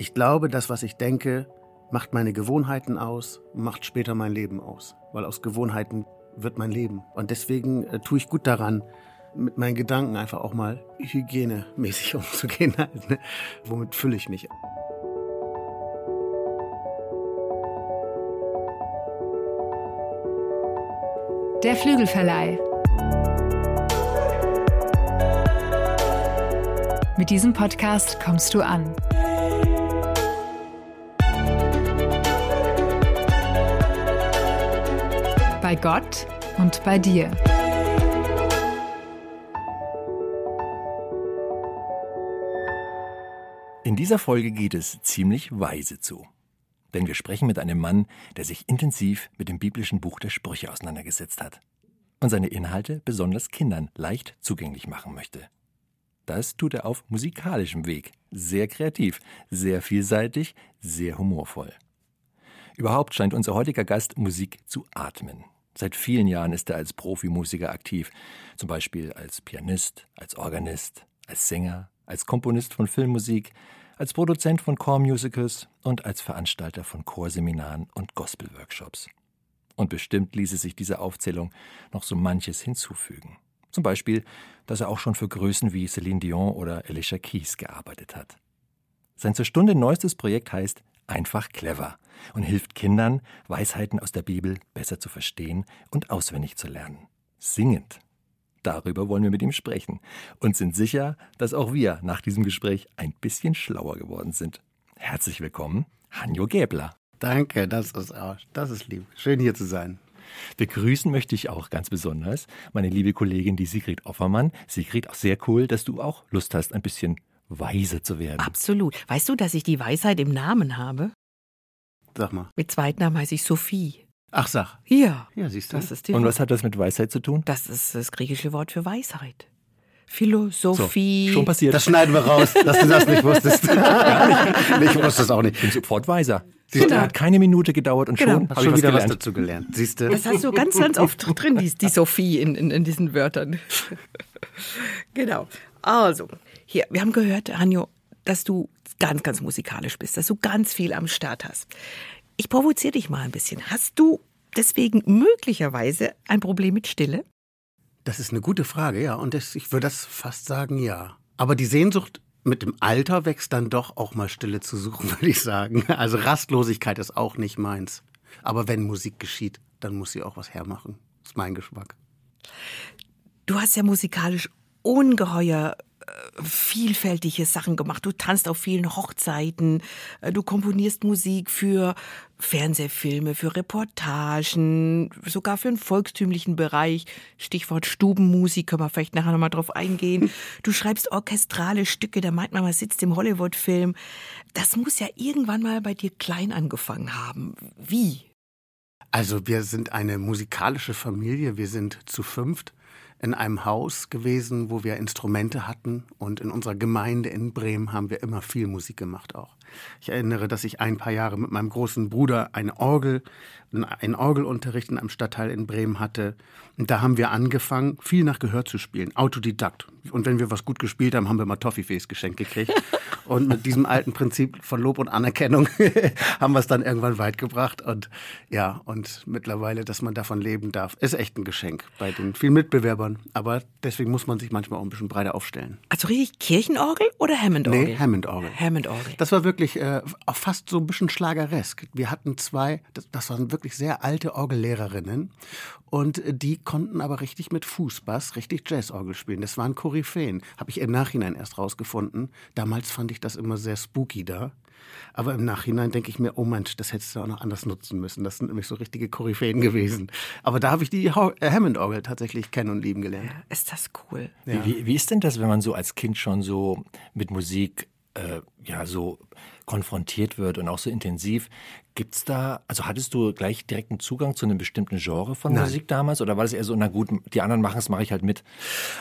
Ich glaube, das, was ich denke, macht meine Gewohnheiten aus, macht später mein Leben aus. Weil aus Gewohnheiten wird mein Leben. Und deswegen äh, tue ich gut daran, mit meinen Gedanken einfach auch mal hygienemäßig umzugehen. Halt, ne? Womit fülle ich mich? Der Flügelverleih. Mit diesem Podcast kommst du an. Bei Gott und bei dir. In dieser Folge geht es ziemlich weise zu. Denn wir sprechen mit einem Mann, der sich intensiv mit dem biblischen Buch der Sprüche auseinandergesetzt hat und seine Inhalte besonders Kindern leicht zugänglich machen möchte. Das tut er auf musikalischem Weg, sehr kreativ, sehr vielseitig, sehr humorvoll. Überhaupt scheint unser heutiger Gast Musik zu atmen. Seit vielen Jahren ist er als Profimusiker aktiv, zum Beispiel als Pianist, als Organist, als Sänger, als Komponist von Filmmusik, als Produzent von Chormusicals und als Veranstalter von Chorseminaren und Gospelworkshops. Und bestimmt ließe sich dieser Aufzählung noch so manches hinzufügen. Zum Beispiel, dass er auch schon für Größen wie Celine Dion oder Alicia Keys gearbeitet hat. Sein zur Stunde neuestes Projekt heißt Einfach clever und hilft Kindern, Weisheiten aus der Bibel besser zu verstehen und auswendig zu lernen. Singend. Darüber wollen wir mit ihm sprechen und sind sicher, dass auch wir nach diesem Gespräch ein bisschen schlauer geworden sind. Herzlich willkommen, Hanjo Gäbler. Danke, das ist, auch, das ist lieb. Schön hier zu sein. Begrüßen möchte ich auch ganz besonders meine liebe Kollegin, die Sigrid Offermann. Sigrid, auch sehr cool, dass du auch Lust hast, ein bisschen weiser zu werden. Absolut. Weißt du, dass ich die Weisheit im Namen habe? Sag mal. Mit Zweitnamen heiße ich Sophie. Ach, sag. Ja. Ja, siehst du. Das ist die Und was hat das mit Weisheit zu tun? Das ist das griechische Wort für Weisheit. Philosophie. So, schon passiert. Das schneiden wir raus, dass du das nicht wusstest. ich wusste es auch nicht. Ich bin sofort weiser. Siehst du? Genau. Hat keine Minute gedauert und Genau. schon Hast habe ich was wieder was gelernt. dazu gelernt. Siehst du? Das hast du ganz, ganz oft drin, die, die Sophie in, in, in diesen Wörtern. genau. Also, hier, wir haben gehört, Hanjo, dass du ganz, ganz musikalisch bist, dass du ganz viel am Start hast. Ich provoziere dich mal ein bisschen. Hast du deswegen möglicherweise ein Problem mit Stille? Das ist eine gute Frage, ja. Und das, ich würde das fast sagen, ja. Aber die Sehnsucht mit dem Alter wächst dann doch auch mal Stille zu suchen, würde ich sagen. Also Rastlosigkeit ist auch nicht meins. Aber wenn Musik geschieht, dann muss sie auch was hermachen. Das ist mein Geschmack. Du hast ja musikalisch ungeheuer vielfältige Sachen gemacht. Du tanzt auf vielen Hochzeiten, äh, du komponierst Musik für Fernsehfilme, für Reportagen, sogar für einen volkstümlichen Bereich. Stichwort Stubenmusik, können wir vielleicht nachher nochmal drauf eingehen. Du schreibst orchestrale Stücke, da meint man, man sitzt im Hollywood-Film. Das muss ja irgendwann mal bei dir klein angefangen haben. Wie? Also wir sind eine musikalische Familie. Wir sind zu fünft in einem Haus gewesen, wo wir Instrumente hatten. Und in unserer Gemeinde in Bremen haben wir immer viel Musik gemacht auch. Ich erinnere, dass ich ein paar Jahre mit meinem großen Bruder eine Orgel, einen Orgelunterricht in einem Stadtteil in Bremen hatte. Und da haben wir angefangen, viel nach Gehör zu spielen, Autodidakt. Und wenn wir was gut gespielt haben, haben wir mal Toffifees geschenkt gekriegt. Und mit diesem alten Prinzip von Lob und Anerkennung haben wir es dann irgendwann weit gebracht. Und ja, und mittlerweile, dass man davon leben darf, ist echt ein Geschenk bei den vielen Mitbewerbern. Aber deswegen muss man sich manchmal auch ein bisschen breiter aufstellen. Also richtig Kirchenorgel oder Hammondorgel? Nee, Hammond-Orgel. Hammondorgel. Das war wirklich äh, auch fast so ein bisschen schlageresk. Wir hatten zwei, das, das waren wirklich sehr alte Orgellehrerinnen und äh, die konnten aber richtig mit Fußbass richtig Jazzorgel spielen. Das waren Koryphäen. Habe ich im Nachhinein erst rausgefunden. Damals fand ich das immer sehr spooky da. Aber im Nachhinein denke ich mir, oh Mensch, das hättest du auch noch anders nutzen müssen. Das sind nämlich so richtige Koryphäen gewesen. Aber da habe ich die äh, Hammond-Orgel tatsächlich kennen und lieben gelernt. Ist das cool? Wie, wie, wie ist denn das, wenn man so als Kind schon so mit Musik äh, ja so konfrontiert wird und auch so intensiv? Gibt's da, also hattest du gleich direkten Zugang zu einem bestimmten Genre von Nein. Musik damals oder war das eher so, na gut, die anderen machen es, mache ich halt mit?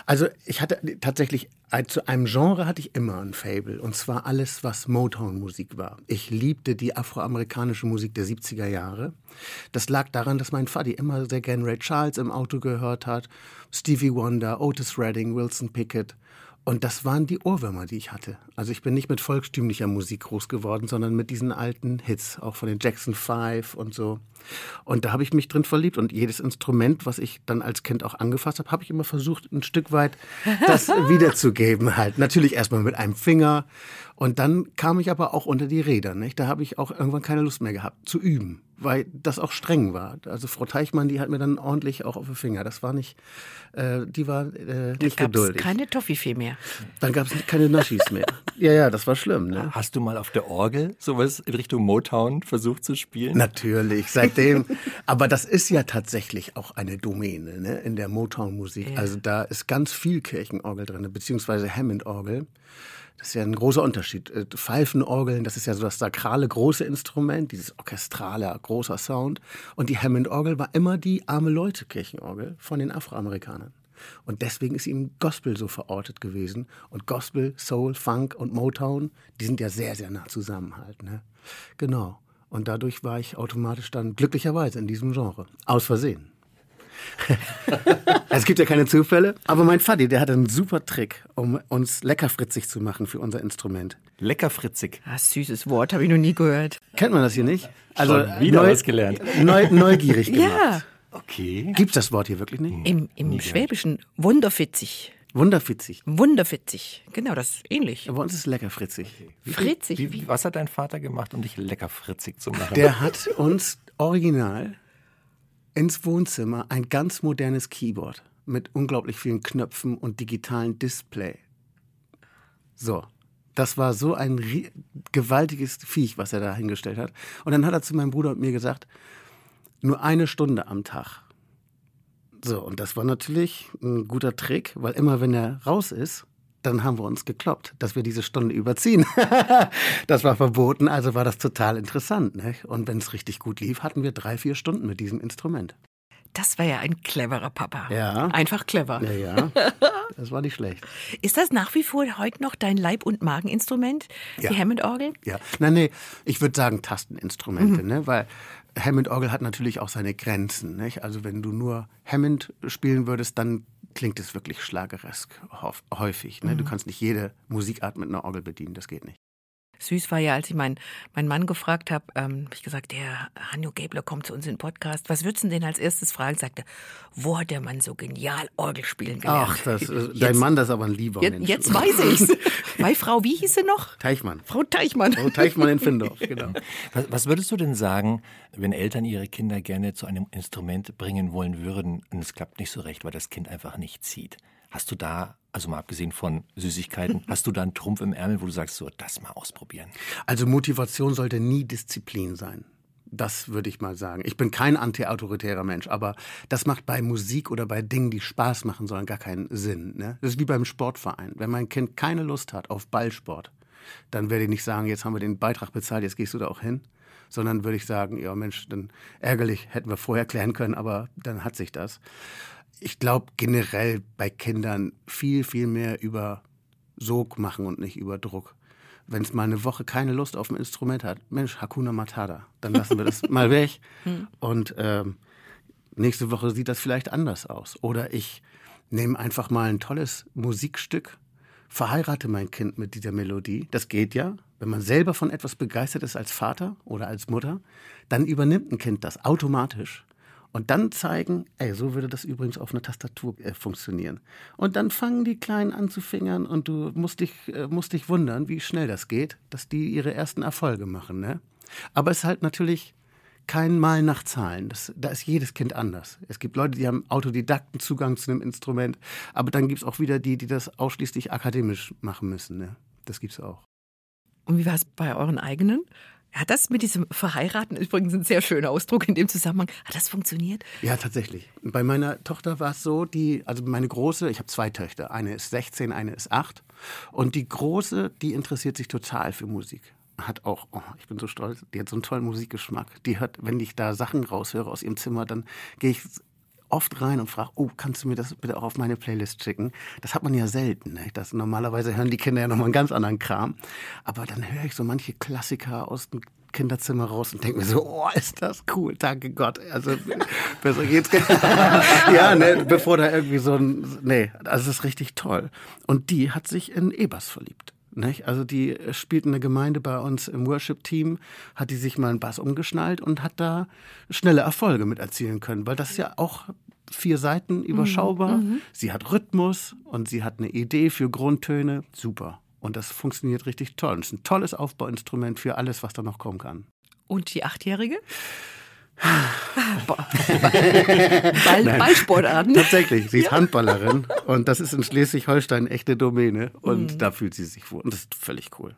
Also ich hatte tatsächlich, äh, zu einem Genre hatte ich immer ein Fable. Und zwar alles, was Motown-Musik war. Ich liebte die afroamerikanische Musik der 70er Jahre. Das lag daran, dass mein Vati immer sehr gern Ray Charles im Auto gehört hat, Stevie Wonder, Otis Redding, Wilson Pickett. Und das waren die Ohrwürmer, die ich hatte. Also ich bin nicht mit volkstümlicher Musik groß geworden, sondern mit diesen alten Hits, auch von den Jackson Five und so. Und da habe ich mich drin verliebt. Und jedes Instrument, was ich dann als Kind auch angefasst habe, habe ich immer versucht, ein Stück weit das wiederzugeben halt. Natürlich erstmal mit einem Finger. Und dann kam ich aber auch unter die Räder. Nicht? Da habe ich auch irgendwann keine Lust mehr gehabt zu üben, weil das auch streng war. Also Frau Teichmann, die hat mir dann ordentlich auch auf den Finger. Das war nicht, äh, die war äh, nicht da geduldig. keine Toffifee mehr. Dann gab es keine Naschis mehr. Ja, ja, das war schlimm. Ne? Hast du mal auf der Orgel sowas in Richtung Motown versucht zu spielen? Natürlich, seitdem. Aber das ist ja tatsächlich auch eine Domäne ne, in der Motown-Musik. Ja. Also da ist ganz viel Kirchenorgel drin, beziehungsweise Hammond-Orgel. Das ist ja ein großer Unterschied. Äh, Pfeifenorgeln, das ist ja so das sakrale große Instrument, dieses orchestrale großer Sound. Und die Hammond-Orgel war immer die arme Leute-Kirchenorgel von den Afroamerikanern. Und deswegen ist ihm Gospel so verortet gewesen. Und Gospel, Soul, Funk und Motown, die sind ja sehr, sehr nah zusammen halt. Ne? Genau. Und dadurch war ich automatisch dann glücklicherweise in diesem Genre. Aus Versehen. es gibt ja keine Zufälle, aber mein Vati, der hat einen super Trick, um uns leckerfritzig zu machen für unser Instrument. Leckerfritzig. Ah, süßes Wort, habe ich noch nie gehört. Kennt man das hier nicht? Also Schon wieder neu- was gelernt. Neu, neugierig gemacht. Ja, Okay. Gibt's das Wort hier wirklich nicht? im, im Schwäbischen wunderfitzig. Wunderfitzig. Wunderfitzig. Genau, das ist ähnlich. Bei uns ist es leckerfritzig. Fritzig. Wie, Wie, was hat dein Vater gemacht, um dich leckerfritzig zu machen? Der hat uns original ins Wohnzimmer ein ganz modernes Keyboard mit unglaublich vielen Knöpfen und digitalen Display. So. Das war so ein gewaltiges Viech, was er da hingestellt hat. Und dann hat er zu meinem Bruder und mir gesagt, nur eine Stunde am Tag. So, und das war natürlich ein guter Trick, weil immer wenn er raus ist, dann haben wir uns gekloppt, dass wir diese Stunde überziehen. das war verboten, also war das total interessant. Ne? Und wenn es richtig gut lief, hatten wir drei, vier Stunden mit diesem Instrument. das war ja ein cleverer Papa. Ja. Einfach clever. Ja, ja, das war nicht schlecht. Ist das nach wie vor heute noch dein Leib- und Mageninstrument? Ja. Die Hammond-Orgel? Ja, nein, nee, ich würde sagen Tasteninstrumente, ne? weil Hammond-Orgel hat natürlich auch seine Grenzen. Nicht? Also wenn du nur Hammond spielen würdest, dann klingt es wirklich schlageresk häuf- häufig. Ne? Du kannst nicht jede Musikart mit einer Orgel bedienen, das geht nicht. Süß war ja, als ich meinen mein Mann gefragt habe, ähm, hab ich gesagt, der Hanjo Gäbler kommt zu uns in den Podcast. Was würdest du denn als erstes fragen? Sagte, wo hat der Mann so genial Orgel spielen gelernt? Ach, das, Jetzt- dein Mann, das ist aber ein lieber Jetzt, Mensch. jetzt weiß ich's. Bei Frau, wie hieß sie noch? Teichmann. Frau Teichmann. Oh, Teichmann in Findorf, genau. Was, was würdest du denn sagen, wenn Eltern ihre Kinder gerne zu einem Instrument bringen wollen würden und es klappt nicht so recht, weil das Kind einfach nicht zieht? Hast du da, also mal abgesehen von Süßigkeiten, hast du da einen Trumpf im Ärmel, wo du sagst, so, das mal ausprobieren? Also Motivation sollte nie Disziplin sein. Das würde ich mal sagen. Ich bin kein antiautoritärer Mensch, aber das macht bei Musik oder bei Dingen, die Spaß machen sollen, gar keinen Sinn. Ne? Das ist wie beim Sportverein. Wenn mein Kind keine Lust hat auf Ballsport, dann werde ich nicht sagen, jetzt haben wir den Beitrag bezahlt, jetzt gehst du da auch hin. Sondern würde ich sagen, ja Mensch, dann ärgerlich, hätten wir vorher klären können, aber dann hat sich das. Ich glaube generell bei Kindern viel, viel mehr über Sog machen und nicht über Druck. Wenn es mal eine Woche keine Lust auf ein Instrument hat, Mensch, Hakuna Matata, dann lassen wir das mal weg. Und ähm, nächste Woche sieht das vielleicht anders aus. Oder ich nehme einfach mal ein tolles Musikstück, verheirate mein Kind mit dieser Melodie. Das geht ja. Wenn man selber von etwas begeistert ist als Vater oder als Mutter, dann übernimmt ein Kind das automatisch. Und dann zeigen, ey, so würde das übrigens auf einer Tastatur äh, funktionieren. Und dann fangen die Kleinen an zu fingern und du musst dich, äh, musst dich wundern, wie schnell das geht, dass die ihre ersten Erfolge machen. Ne? Aber es ist halt natürlich kein Mal nach Zahlen. Das, da ist jedes Kind anders. Es gibt Leute, die haben autodidakten Zugang zu einem Instrument, aber dann gibt es auch wieder die, die das ausschließlich akademisch machen müssen. Ne? Das gibt's auch. Und wie war es bei euren eigenen? Hat das mit diesem Verheiraten, übrigens ein sehr schöner Ausdruck in dem Zusammenhang, hat das funktioniert? Ja, tatsächlich. Bei meiner Tochter war es so, die, also meine große, ich habe zwei Töchter, eine ist 16, eine ist 8. Und die große, die interessiert sich total für Musik. Hat auch, oh, ich bin so stolz, die hat so einen tollen Musikgeschmack. Die hört, wenn ich da Sachen raushöre aus ihrem Zimmer, dann gehe ich oft rein und frage, oh, kannst du mir das bitte auch auf meine Playlist schicken? Das hat man ja selten. Ne? Das, normalerweise hören die Kinder ja nochmal einen ganz anderen Kram. Aber dann höre ich so manche Klassiker aus dem Kinderzimmer raus und denke mir so, oh, ist das cool, danke Gott. Also besser geht's ja, ne, bevor da irgendwie so ein, nee, also das ist richtig toll. Und die hat sich in Ebers verliebt. Nicht? Also die spielt in der Gemeinde bei uns im Worship-Team, hat die sich mal einen Bass umgeschnallt und hat da schnelle Erfolge mit erzielen können, weil das ist ja auch vier Seiten überschaubar. Mhm. Sie hat Rhythmus und sie hat eine Idee für Grundtöne. Super. Und das funktioniert richtig toll. Es ist ein tolles Aufbauinstrument für alles, was da noch kommen kann. Und die Achtjährige? Ball, Ballsportarten. Tatsächlich, sie ist Handballerin und das ist in Schleswig-Holstein echte Domäne und mhm. da fühlt sie sich wohl und das ist völlig cool.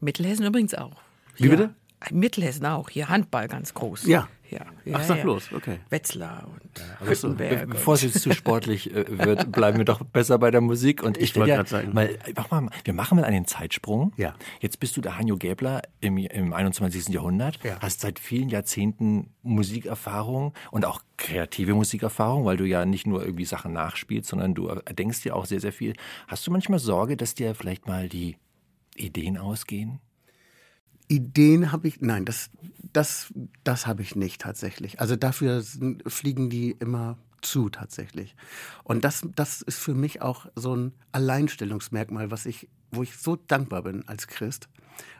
Mittelhessen übrigens auch. Wie bitte? Mittelhessen auch. Hier Handball ganz groß. Ja. Ja, ja, Ach, sag ja. bloß, okay. Wetzlar und ja, Hüttenberg. bevor es jetzt zu sportlich äh, wird, bleiben wir doch besser bei der Musik. Und ich, ich wollte gerade sagen, mal, mach mal, wir machen mal einen Zeitsprung. Ja. Jetzt bist du der Hanjo Gäbler im, im 21. Jahrhundert, ja. hast seit vielen Jahrzehnten Musikerfahrung und auch kreative Musikerfahrung, weil du ja nicht nur irgendwie Sachen nachspielst, sondern du denkst dir auch sehr, sehr viel. Hast du manchmal Sorge, dass dir vielleicht mal die Ideen ausgehen? Ideen habe ich, nein, das, das, das habe ich nicht tatsächlich. Also dafür fliegen die immer zu tatsächlich. Und das, das ist für mich auch so ein Alleinstellungsmerkmal, was ich, wo ich so dankbar bin als Christ,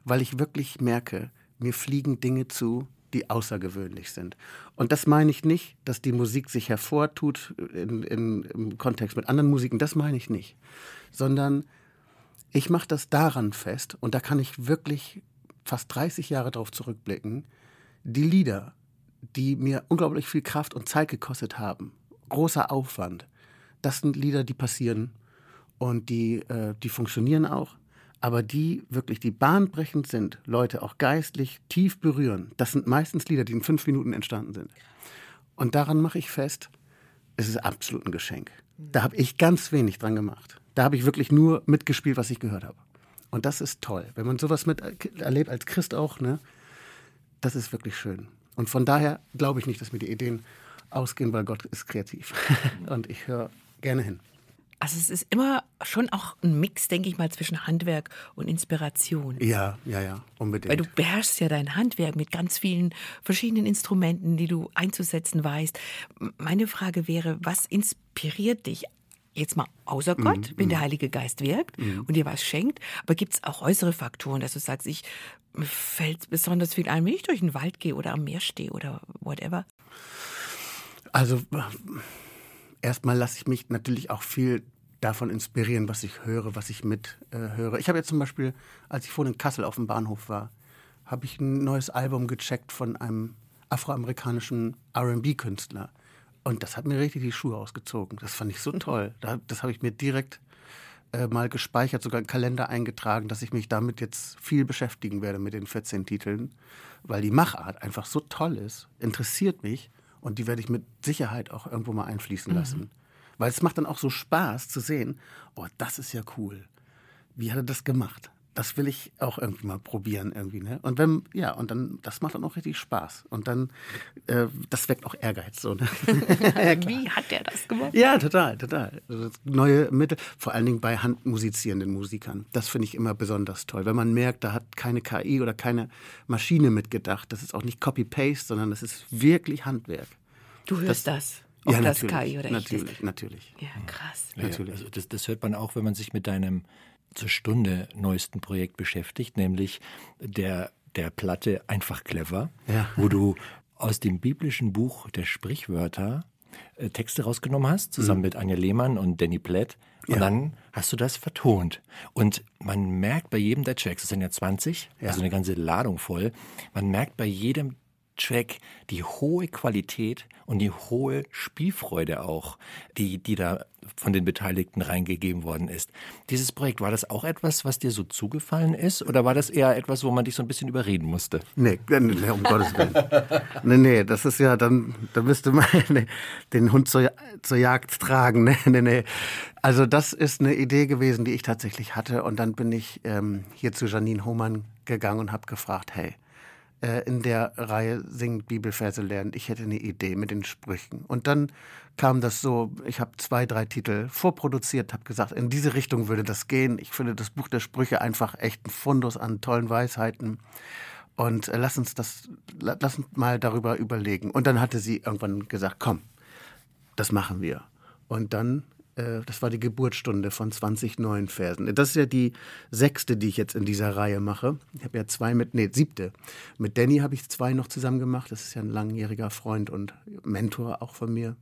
weil ich wirklich merke, mir fliegen Dinge zu, die außergewöhnlich sind. Und das meine ich nicht, dass die Musik sich hervortut in, in, im Kontext mit anderen Musiken, das meine ich nicht, sondern ich mache das daran fest und da kann ich wirklich fast 30 Jahre darauf zurückblicken, die Lieder, die mir unglaublich viel Kraft und Zeit gekostet haben, großer Aufwand, das sind Lieder, die passieren und die, äh, die funktionieren auch, aber die wirklich, die bahnbrechend sind, Leute auch geistlich tief berühren, das sind meistens Lieder, die in fünf Minuten entstanden sind. Und daran mache ich fest, es ist absolut ein Geschenk. Da habe ich ganz wenig dran gemacht. Da habe ich wirklich nur mitgespielt, was ich gehört habe. Und das ist toll. Wenn man sowas mit erlebt, als Christ auch, ne, das ist wirklich schön. Und von daher glaube ich nicht, dass mir die Ideen ausgehen, weil Gott ist kreativ. Und ich höre gerne hin. Also es ist immer schon auch ein Mix, denke ich mal, zwischen Handwerk und Inspiration. Ja, ja, ja, unbedingt. Weil du beherrschst ja dein Handwerk mit ganz vielen verschiedenen Instrumenten, die du einzusetzen weißt. Meine Frage wäre, was inspiriert dich jetzt mal außer Gott, mm, wenn der Heilige Geist wirkt mm. und dir was schenkt. Aber gibt es auch äußere Faktoren, dass du sagst, ich mir fällt besonders viel ein, wenn ich durch den Wald gehe oder am Meer stehe oder whatever? Also erstmal lasse ich mich natürlich auch viel davon inspirieren, was ich höre, was ich mithöre. Äh, ich habe jetzt zum Beispiel, als ich vorhin in Kassel auf dem Bahnhof war, habe ich ein neues Album gecheckt von einem afroamerikanischen R&B-Künstler. Und das hat mir richtig die Schuhe ausgezogen. Das fand ich so toll. Das habe ich mir direkt äh, mal gespeichert, sogar einen Kalender eingetragen, dass ich mich damit jetzt viel beschäftigen werde mit den 14 Titeln, weil die Machart einfach so toll ist, interessiert mich und die werde ich mit Sicherheit auch irgendwo mal einfließen mhm. lassen. Mhm. Weil es macht dann auch so Spaß zu sehen, oh, das ist ja cool. Wie hat er das gemacht? Das will ich auch irgendwie mal probieren irgendwie, ne? Und wenn, ja, und dann, das macht dann auch richtig Spaß. Und dann, äh, das weckt auch Ehrgeiz, so, ne? ja, Wie hat der das gemacht? Ja, total, total. Also neue Mittel, vor allen Dingen bei handmusizierenden Musikern. Das finde ich immer besonders toll. Wenn man merkt, da hat keine KI oder keine Maschine mitgedacht. Das ist auch nicht Copy-Paste, sondern das ist wirklich Handwerk. Du hörst das? das ob ja, das KI oder natürlich, echt natürlich. Ja, krass. Ja, natürlich. Also das, das hört man auch, wenn man sich mit deinem zur Stunde neuesten Projekt beschäftigt, nämlich der, der Platte Einfach clever, ja. wo du aus dem biblischen Buch der Sprichwörter äh, Texte rausgenommen hast, zusammen mhm. mit Anja Lehmann und Danny Platt. Und ja. dann hast du das vertont. Und man merkt bei jedem der Tracks, es sind ja 20, ja. also eine ganze Ladung voll, man merkt bei jedem Track die hohe Qualität und die hohe Spielfreude auch, die, die da von den Beteiligten reingegeben worden ist. Dieses Projekt, war das auch etwas, was dir so zugefallen ist? Oder war das eher etwas, wo man dich so ein bisschen überreden musste? Nee, nee um Gottes Willen. Nee, nee, das ist ja, dann, da müsste man nee, den Hund zur, zur Jagd tragen. Nee, nee, nee. Also das ist eine Idee gewesen, die ich tatsächlich hatte. Und dann bin ich ähm, hier zu Janine Hohmann gegangen und habe gefragt, hey, äh, in der Reihe Singt Bibelverse lernen. Ich hätte eine Idee mit den Sprüchen. Und dann kam das so, ich habe zwei, drei Titel vorproduziert, habe gesagt, in diese Richtung würde das gehen. Ich finde das Buch der Sprüche einfach echt ein Fundus an tollen Weisheiten. Und äh, lass uns das, lass uns mal darüber überlegen. Und dann hatte sie irgendwann gesagt, komm, das machen wir. Und dann das war die Geburtsstunde von 20 neuen Versen. Das ist ja die sechste, die ich jetzt in dieser Reihe mache. Ich habe ja zwei mit, nee, siebte. Mit Danny habe ich zwei noch zusammen gemacht. Das ist ja ein langjähriger Freund und Mentor auch von mir.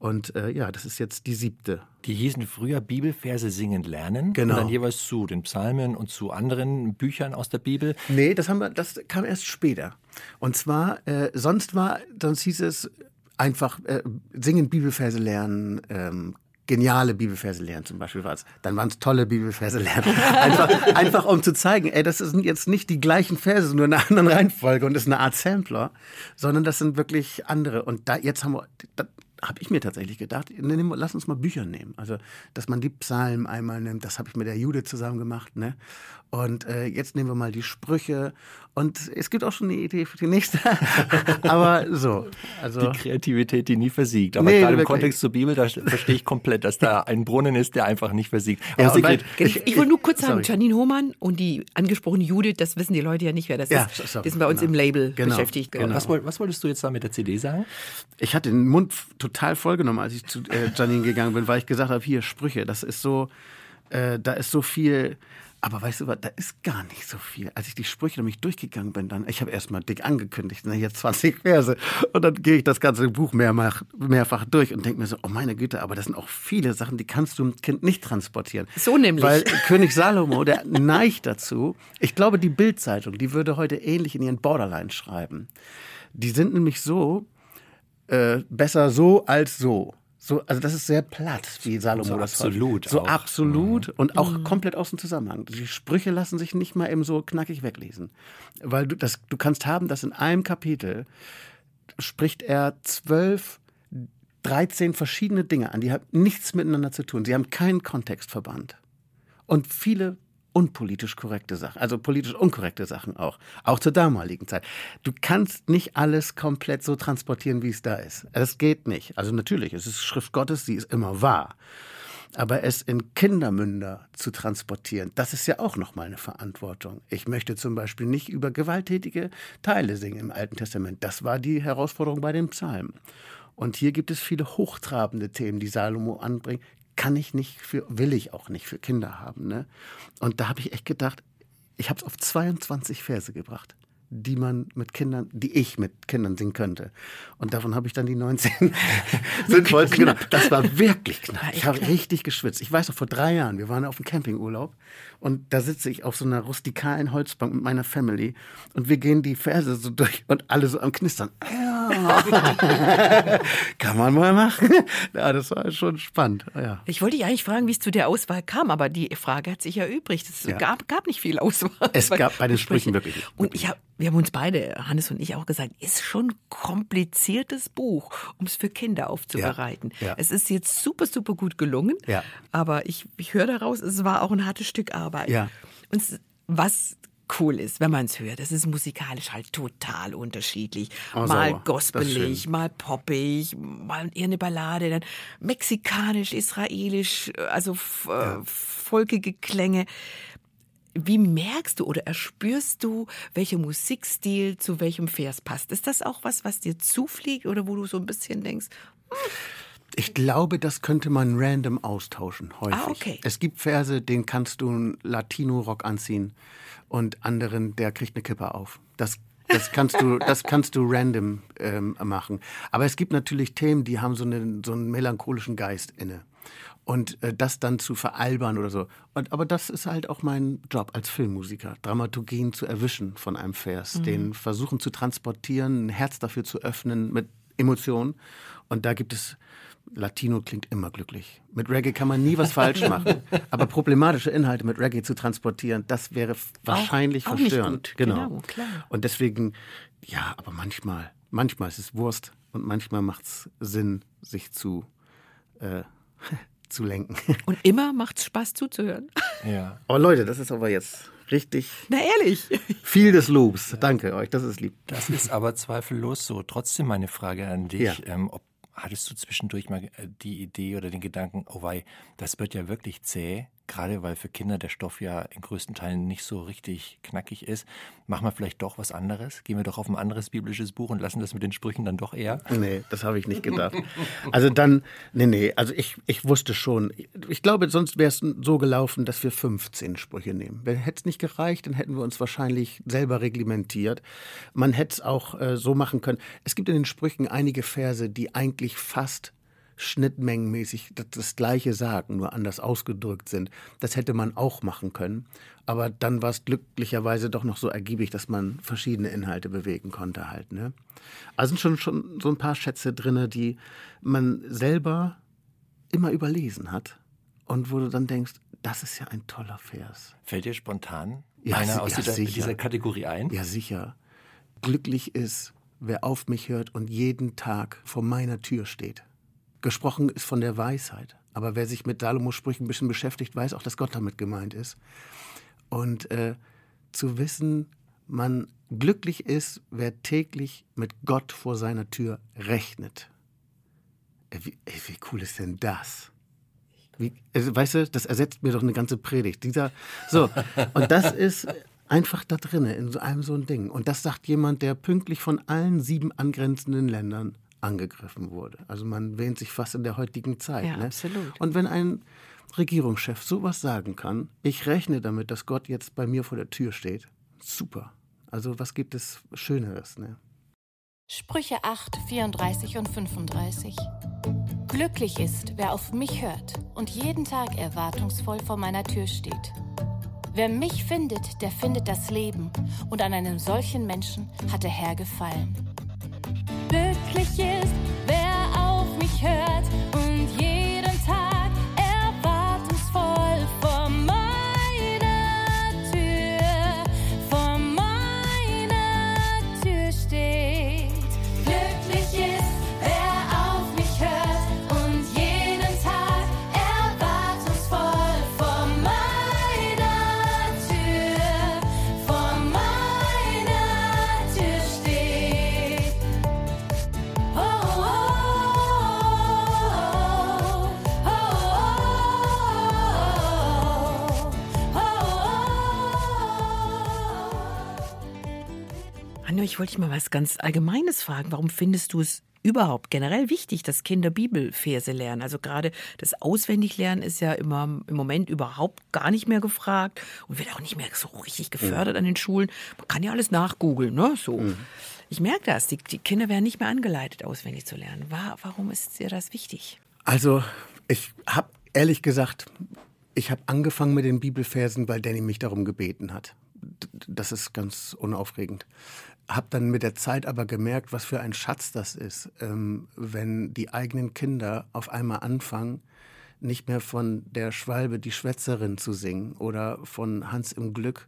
Und äh, ja, das ist jetzt die siebte. Die hießen früher Bibelverse singend lernen. Genau. Und dann jeweils zu den Psalmen und zu anderen Büchern aus der Bibel. Nee, das, haben wir, das kam erst später. Und zwar, äh, sonst war, sonst hieß es einfach äh, singen Bibelverse lernen, ähm, geniale Bibelverse lernen zum Beispiel war es. Dann waren es tolle Bibelverse lernen. Einfach, einfach um zu zeigen, ey, das sind jetzt nicht die gleichen Verse, nur in einer anderen Reihenfolge und das ist eine Art Sampler, sondern das sind wirklich andere. Und da jetzt haben wir, da, habe ich mir tatsächlich gedacht, lass uns mal Bücher nehmen. Also, dass man die Psalmen einmal nimmt, das habe ich mit der Jude zusammen gemacht. Ne? Und äh, jetzt nehmen wir mal die Sprüche. Und es gibt auch schon eine Idee für die nächste. Aber so. Also die Kreativität, die nie versiegt. Aber nee, gerade im Kontext zur Bibel, da verstehe ich komplett, dass da ein Brunnen ist, der einfach nicht versiegt. Ja, Sigrid, ich, ich, ich will nur kurz sagen, Janine Hohmann und die angesprochene Judith, das wissen die Leute ja nicht, wer das ja, ist. Sorry, die sind bei uns genau. im Label genau. beschäftigt. Genau. Was, was, wolltest du jetzt da mit der CD sagen? Ich hatte den Mund total vollgenommen, als ich zu äh, Janine gegangen bin, weil ich gesagt habe, hier Sprüche, das ist so, äh, da ist so viel aber weißt du was, da ist gar nicht so viel. Als ich die Sprüche nämlich durchgegangen bin, dann, ich habe erstmal dick angekündigt, na, jetzt 20 Verse. Und dann gehe ich das ganze Buch mehrfach, mehrfach durch und denke mir so, oh meine Güte, aber das sind auch viele Sachen, die kannst du dem Kind nicht transportieren. So nämlich. Weil König Salomo, der neigt dazu, ich glaube, die Bildzeitung, die würde heute ähnlich in ihren Borderline schreiben. Die sind nämlich so, äh, besser so als so. So, also das ist sehr platt, wie Salomo so das absolut So auch. absolut mhm. und auch mhm. komplett aus dem Zusammenhang. Die Sprüche lassen sich nicht mal eben so knackig weglesen. Weil du, das, du kannst haben, dass in einem Kapitel spricht er zwölf, dreizehn verschiedene Dinge an, die haben nichts miteinander zu tun. Sie haben keinen Kontextverband. Und viele unpolitisch korrekte Sachen, also politisch unkorrekte Sachen auch, auch zur damaligen Zeit. Du kannst nicht alles komplett so transportieren, wie es da ist. Es geht nicht. Also natürlich, es ist Schrift Gottes, sie ist immer wahr. Aber es in Kindermünder zu transportieren, das ist ja auch nochmal eine Verantwortung. Ich möchte zum Beispiel nicht über gewalttätige Teile singen im Alten Testament. Das war die Herausforderung bei den Psalmen. Und hier gibt es viele hochtrabende Themen, die Salomo anbringt, kann ich nicht für, will ich auch nicht für Kinder haben. Ne? Und da habe ich echt gedacht, ich habe es auf 22 Verse gebracht die man mit Kindern, die ich mit Kindern singen könnte. Und davon habe ich dann die 19 sinnvollsten genau. Das war wirklich knapp. Ich habe richtig geschwitzt. Ich weiß noch, vor drei Jahren, wir waren auf einem Campingurlaub und da sitze ich auf so einer rustikalen Holzbank mit meiner Family und wir gehen die Verse so durch und alle so am Knistern. Ja. Kann man mal machen. Ja, das war schon spannend. Ja. Ich wollte dich eigentlich fragen, wie es zu der Auswahl kam, aber die Frage hat sich erübrigt. Es ja. gab, gab nicht viel Auswahl. Es gab bei den Sprüchen wirklich. Und ich habe wir haben uns beide, Hannes und ich, auch gesagt, ist schon ein kompliziertes Buch, um es für Kinder aufzubereiten. Ja, ja. Es ist jetzt super, super gut gelungen, ja. aber ich, ich höre daraus, es war auch ein hartes Stück Arbeit. Ja. Und was cool ist, wenn man es hört. Es ist musikalisch halt total unterschiedlich. Oh, mal sauer. gospelig, mal poppig, mal eher eine Ballade, dann mexikanisch, israelisch, also ja. volkige Klänge. Wie merkst du oder erspürst du, welcher Musikstil zu welchem Vers passt? Ist das auch was, was dir zufliegt oder wo du so ein bisschen denkst? Hm. Ich glaube, das könnte man random austauschen, häufig. Ah, okay. Es gibt Verse, den kannst du einen Latino-Rock anziehen und anderen, der kriegt eine Kippe auf. Das das kannst du, das kannst du random ähm, machen. Aber es gibt natürlich Themen, die haben so, eine, so einen melancholischen Geist inne und äh, das dann zu veralbern oder so. Und, aber das ist halt auch mein Job als Filmmusiker, Dramaturgien zu erwischen von einem Vers, mhm. den versuchen zu transportieren, ein Herz dafür zu öffnen mit Emotionen. Und da gibt es Latino klingt immer glücklich. Mit Reggae kann man nie was falsch machen. Aber problematische Inhalte mit Reggae zu transportieren, das wäre wahrscheinlich auch, auch verstörend. Genau. genau klar. Und deswegen, ja, aber manchmal, manchmal ist es Wurst und manchmal macht es Sinn, sich zu äh, zu lenken. Und immer macht es Spaß zuzuhören. Ja. Aber Leute, das ist aber jetzt richtig. Na ehrlich. Viel des Lobs. Danke euch, das ist lieb. Das ist aber zweifellos so. Trotzdem meine Frage an dich, ja. ähm, ob hattest du zwischendurch mal äh, die Idee oder den Gedanken, oh wei, das wird ja wirklich zäh, gerade weil für Kinder der Stoff ja in größten Teilen nicht so richtig knackig ist. Machen wir vielleicht doch was anderes? Gehen wir doch auf ein anderes biblisches Buch und lassen das mit den Sprüchen dann doch eher? Nee, das habe ich nicht gedacht. Also dann, nee, nee, also ich, ich wusste schon, ich glaube, sonst wäre es so gelaufen, dass wir 15 Sprüche nehmen. Hätte es nicht gereicht, dann hätten wir uns wahrscheinlich selber reglementiert. Man hätte es auch äh, so machen können. Es gibt in den Sprüchen einige Verse, die eigentlich fast schnittmengenmäßig das Gleiche sagen, nur anders ausgedrückt sind. Das hätte man auch machen können. Aber dann war es glücklicherweise doch noch so ergiebig, dass man verschiedene Inhalte bewegen konnte halt. Ne? Also sind schon, schon so ein paar Schätze drin, die man selber immer überlesen hat und wo du dann denkst, das ist ja ein toller Vers. Fällt dir spontan ja, einer aus ja, dieser, dieser Kategorie ein? Ja, sicher. Glücklich ist, wer auf mich hört und jeden Tag vor meiner Tür steht. Gesprochen ist von der Weisheit. Aber wer sich mit Salomos Sprüchen ein bisschen beschäftigt, weiß auch, dass Gott damit gemeint ist. Und äh, zu wissen, man glücklich ist, wer täglich mit Gott vor seiner Tür rechnet. Äh, wie, ey, wie cool ist denn das? Wie, also, weißt du, das ersetzt mir doch eine ganze Predigt. Dieser, so, und das ist einfach da drinnen, in so einem so ein Ding. Und das sagt jemand, der pünktlich von allen sieben angrenzenden Ländern angegriffen wurde. Also man wähnt sich fast in der heutigen Zeit. Ja, ne? absolut. Und wenn ein Regierungschef sowas sagen kann, ich rechne damit, dass Gott jetzt bei mir vor der Tür steht, super. Also was gibt es Schöneres? Ne? Sprüche 8, 34 und 35. Glücklich ist, wer auf mich hört und jeden Tag erwartungsvoll vor meiner Tür steht. Wer mich findet, der findet das Leben, und an einem solchen Menschen hat der Herr gefallen. Glücklich ist, wer auf mich hört wollte dich mal was ganz Allgemeines fragen. Warum findest du es überhaupt generell wichtig, dass Kinder Bibelverse lernen? Also gerade das Auswendiglernen ist ja immer im Moment überhaupt gar nicht mehr gefragt und wird auch nicht mehr so richtig gefördert an den Schulen. Man kann ja alles nachgoogeln, ne? So. Ich merke das. Die, die Kinder werden nicht mehr angeleitet, auswendig zu lernen. Wa- Warum ist dir das wichtig? Also ich habe ehrlich gesagt, ich habe angefangen mit den Bibelversen, weil Danny mich darum gebeten hat. Das ist ganz unaufregend. Hab dann mit der Zeit aber gemerkt, was für ein Schatz das ist, ähm, wenn die eigenen Kinder auf einmal anfangen, nicht mehr von der Schwalbe die Schwätzerin zu singen oder von Hans im Glück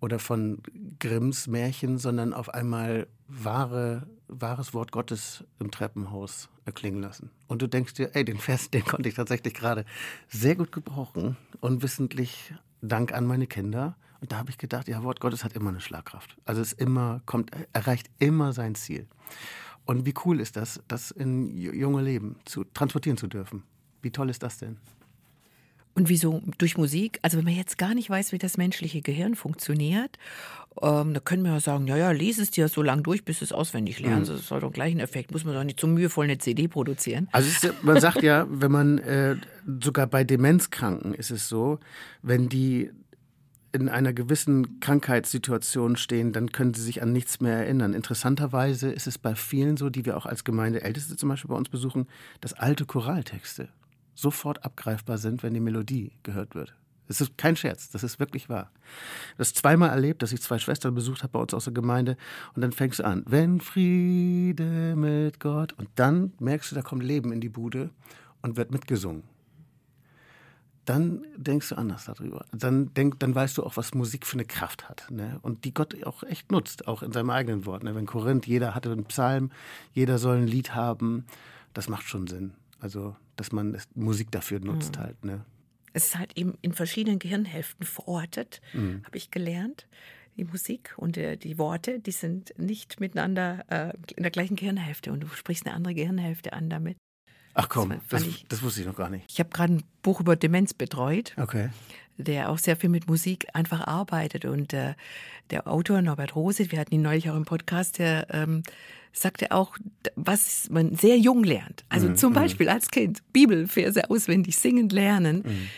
oder von Grimms Märchen, sondern auf einmal wahre, wahres Wort Gottes im Treppenhaus erklingen lassen. Und du denkst dir, ey, den Vers, den konnte ich tatsächlich gerade sehr gut gebrauchen und wissentlich Dank an meine Kinder. Und da habe ich gedacht, ja, Wort Gottes hat immer eine Schlagkraft. Also es immer kommt, erreicht immer sein Ziel. Und wie cool ist das, das in junge Leben zu transportieren zu dürfen? Wie toll ist das denn? Und wieso durch Musik? Also wenn man jetzt gar nicht weiß, wie das menschliche Gehirn funktioniert, ähm, da können wir ja sagen, ja, ja, lese es dir so lange durch, bis du es auswendig lernst. Das soll doch gleich einen Effekt. Muss man doch nicht so mühevoll eine CD produzieren. Also ist, man sagt ja, wenn man äh, sogar bei Demenzkranken ist es so, wenn die in einer gewissen Krankheitssituation stehen, dann können sie sich an nichts mehr erinnern. Interessanterweise ist es bei vielen so, die wir auch als Gemeindeälteste zum Beispiel bei uns besuchen, dass alte Choraltexte sofort abgreifbar sind, wenn die Melodie gehört wird. Das ist kein Scherz, das ist wirklich wahr. Das zweimal erlebt, dass ich zwei Schwestern besucht habe bei uns aus der Gemeinde und dann fängst du an, wenn Friede mit Gott und dann merkst du, da kommt Leben in die Bude und wird mitgesungen. Dann denkst du anders darüber. Dann, denk, dann weißt du auch, was Musik für eine Kraft hat. Ne? Und die Gott auch echt nutzt, auch in seinem eigenen Wort. Ne? Wenn Korinth, jeder hatte einen Psalm, jeder soll ein Lied haben, das macht schon Sinn. Also, dass man Musik dafür nutzt halt. Ne? es ist halt eben in verschiedenen Gehirnhälften verortet, Mhm. habe ich gelernt. Die Musik und äh, die Worte, die sind nicht miteinander äh, in der gleichen Gehirnhälfte und du sprichst eine andere Gehirnhälfte an damit. Ach komm, Das das, das wusste ich noch gar nicht. Ich habe gerade ein Buch über Demenz betreut. Okay. der auch sehr viel mit Musik einfach arbeitet. Und äh, der Autor Norbert Rose, wir hatten ihn neulich auch im Podcast, der ähm, sagte auch, was man sehr jung lernt. Also Mhm, zum Beispiel als Kind Bibelverse auswendig singend lernen. Mhm.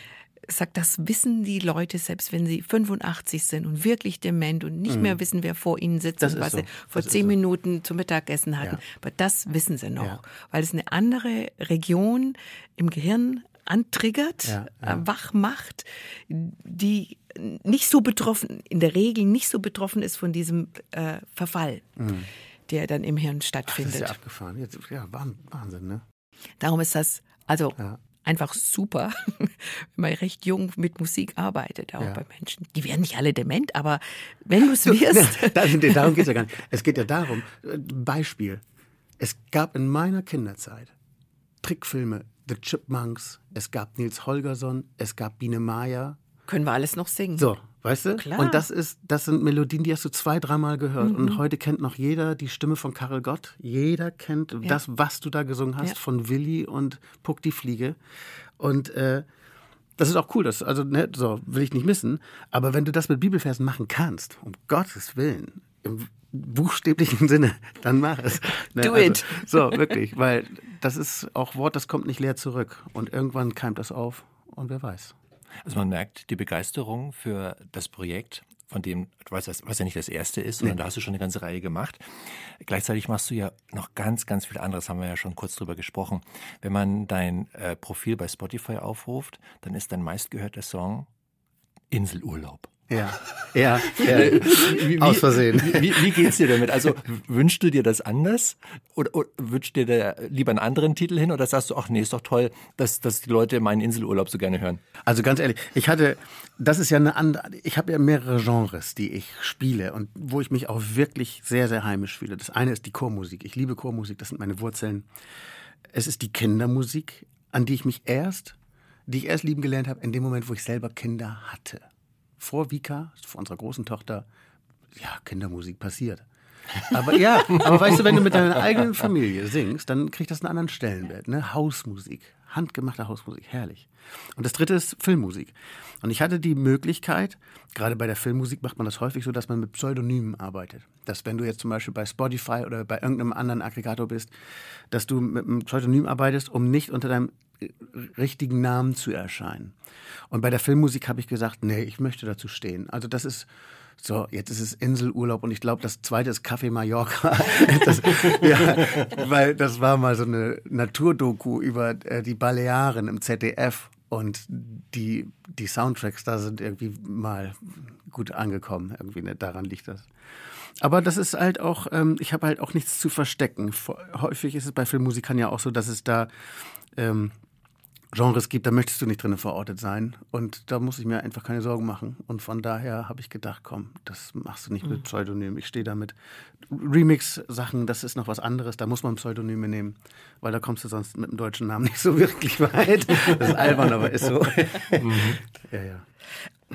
Sagt, das wissen die Leute, selbst wenn sie 85 sind und wirklich dement und nicht mehr wissen, wer vor ihnen sitzt Mhm. Das und was so. sie vor Das zehn so. Minuten zum Mittagessen hatten. Ja. Aber das wissen sie noch, Ja. weil es eine andere Region im Gehirn antriggert, Ja, ja. äh, wach macht, die nicht so betroffen, in der Regel nicht so betroffen ist von diesem äh, Verfall, der dann im Hirn Mhm. Ach, das ist stattfindet. ja abgefahren. Jetzt, ja, Wahn- Wahnsinn, ne? Darum ist das also Ja. Einfach super, wenn man recht jung mit Musik arbeitet, auch Ja. bei Menschen. Die werden nicht alle dement, aber wenn du es wirst, Da- Darum geht es ja gar nicht. Es geht ja darum, äh, Beispiel. Es gab in meiner Kinderzeit Trickfilme, The Chipmunks, es gab Nils Holgersson, es gab Biene Maya. Können wir alles noch singen. So, weißt du? Klar. Und das ist, das sind Melodien, die hast du zwei, dreimal gehört. Und heute kennt noch jeder die Stimme von Karel Gott. Jeder kennt das, was du da gesungen hast, Ja. von Willi und Puck die Fliege. Und äh, das ist auch cool, das, also ne, so will ich nicht missen. Aber wenn du das mit Bibelversen machen kannst, um Gottes Willen, im buchstäblichen Sinne, dann mach es. Ne, Do also, it. So, wirklich, weil das ist auch Wort, das kommt nicht leer zurück. Und irgendwann keimt das auf und wer weiß. Also man merkt die Begeisterung für das Projekt, von dem, was was ja nicht das erste ist, sondern da hast du schon eine ganze Reihe gemacht. Gleichzeitig machst du ja noch ganz, ganz viel anderes, haben wir ja schon kurz drüber gesprochen. Wenn man dein äh, Profil bei Spotify aufruft, dann ist dein meistgehörter Song Inselurlaub. Ja, ja, ja. aus Versehen. Wie, wie, wie geht's dir damit? Also wünschst du dir das anders? Oder, oder wünschst du dir da lieber einen anderen Titel hin? Oder sagst du, ach nee, ist doch toll, dass, dass die Leute meinen Inselurlaub so gerne hören? Also ganz ehrlich, ich hatte, das ist ja eine andere, ich habe ja mehrere Genres, die ich spiele und wo ich mich auch wirklich sehr, sehr heimisch fühle. Das eine ist die Chormusik. Ich liebe Chormusik, das sind meine Wurzeln. Es ist die Kindermusik, an die ich mich erst, die ich erst lieben gelernt habe, in dem Moment, wo ich selber Kinder hatte. Vor Vika, vor unserer großen Tochter, ja, Kindermusik passiert. Aber ja, aber weißt du, wenn du mit deiner eigenen Familie singst, dann kriegt das einen anderen Stellenwert. Ne? Hausmusik, handgemachte Hausmusik, herrlich. Und das dritte ist Filmmusik. Und ich hatte die Möglichkeit, gerade bei der Filmmusik macht man das häufig so, dass man mit Pseudonymen arbeitet. Dass wenn du jetzt zum Beispiel bei Spotify oder bei irgendeinem anderen Aggregator bist, dass du mit einem Pseudonym arbeitest, um nicht unter deinem richtigen Namen zu erscheinen. Und bei der Filmmusik habe ich gesagt, nee, ich möchte dazu stehen. Also das ist so, jetzt ist es Inselurlaub und ich glaube, das zweite ist Café Mallorca. Das, ja, weil das war mal so eine Naturdoku über äh, die Balearen im ZDF und die, die Soundtracks da sind irgendwie mal gut angekommen. Irgendwie, ne? daran liegt das. Aber das ist halt auch, ähm, ich habe halt auch nichts zu verstecken. Häufig ist es bei Filmmusikern ja auch so, dass es da ähm, Genres gibt, da möchtest du nicht drin verortet sein. Und da muss ich mir einfach keine Sorgen machen. Und von daher habe ich gedacht, komm, das machst du nicht mit Pseudonym. Ich stehe da mit Remix-Sachen, das ist noch was anderes. Da muss man Pseudonyme nehmen, weil da kommst du sonst mit dem deutschen Namen nicht so wirklich weit. Das ist albern, aber ist so. ja, ja.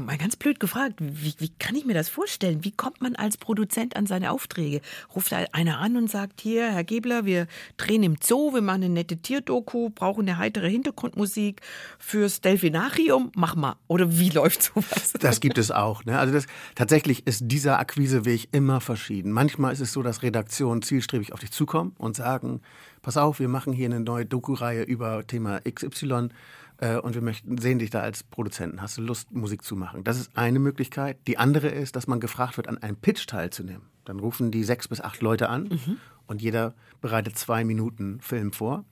Mal ganz blöd gefragt, wie, wie kann ich mir das vorstellen? Wie kommt man als Produzent an seine Aufträge? Ruft einer an und sagt, hier, Herr Gebler, wir drehen im Zoo, wir machen eine nette Tierdoku, brauchen eine heitere Hintergrundmusik fürs Delfinarium, mach mal. Oder wie läuft sowas? Das gibt es auch. Ne? Also das, tatsächlich ist dieser Akquiseweg immer verschieden. Manchmal ist es so, dass Redaktionen zielstrebig auf dich zukommen und sagen, pass auf, wir machen hier eine neue Doku-Reihe über Thema XY äh, und wir möchten, sehen dich da als Produzenten. Hast du Lust, Musik zu machen? Das ist eine Möglichkeit. Die andere ist, dass man gefragt wird, an einem Pitch teilzunehmen. Dann rufen die sechs bis acht Leute an und jeder bereitet zwei Minuten Film vor.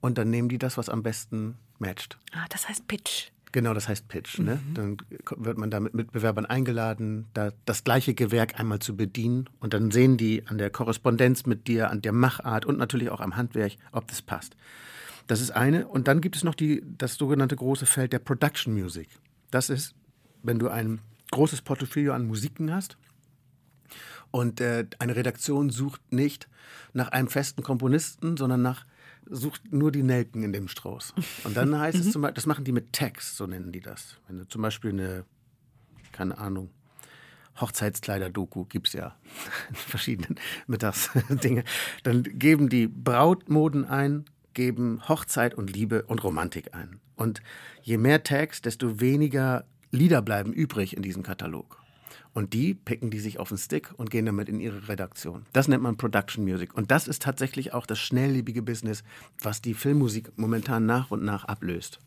Und dann nehmen die das, was am besten matcht. Ah, das heißt Pitch. Genau, das heißt Pitch. Ne? Dann wird man da mit Mitbewerbern eingeladen, da das gleiche Gewerk einmal zu bedienen. Und dann sehen die an der Korrespondenz mit dir, an der Machart und natürlich auch am Handwerk, ob das passt. Das ist eine. Und dann gibt es noch die, das sogenannte große Feld der Production Music. Das ist, wenn du ein großes Portfolio an Musiken hast und äh, eine Redaktion sucht nicht nach einem festen Komponisten, sondern nach sucht nur die Nelken in dem Strauß. Und dann heißt es zum Beispiel, das machen die mit Text, so nennen die das. Wenn du zum Beispiel eine, keine Ahnung, Hochzeitskleider-Doku gibt es ja in verschiedenen Mittagsdinge. Dann geben die Brautmoden ein, geben Hochzeit und Liebe und Romantik ein. Und je mehr Text, desto weniger Lieder bleiben übrig in diesem Katalog. Und die picken die sich auf den Stick und gehen damit in ihre Redaktion. Das nennt man Production Music. Und das ist tatsächlich auch das schnelllebige Business, was die Filmmusik momentan nach und nach ablöst.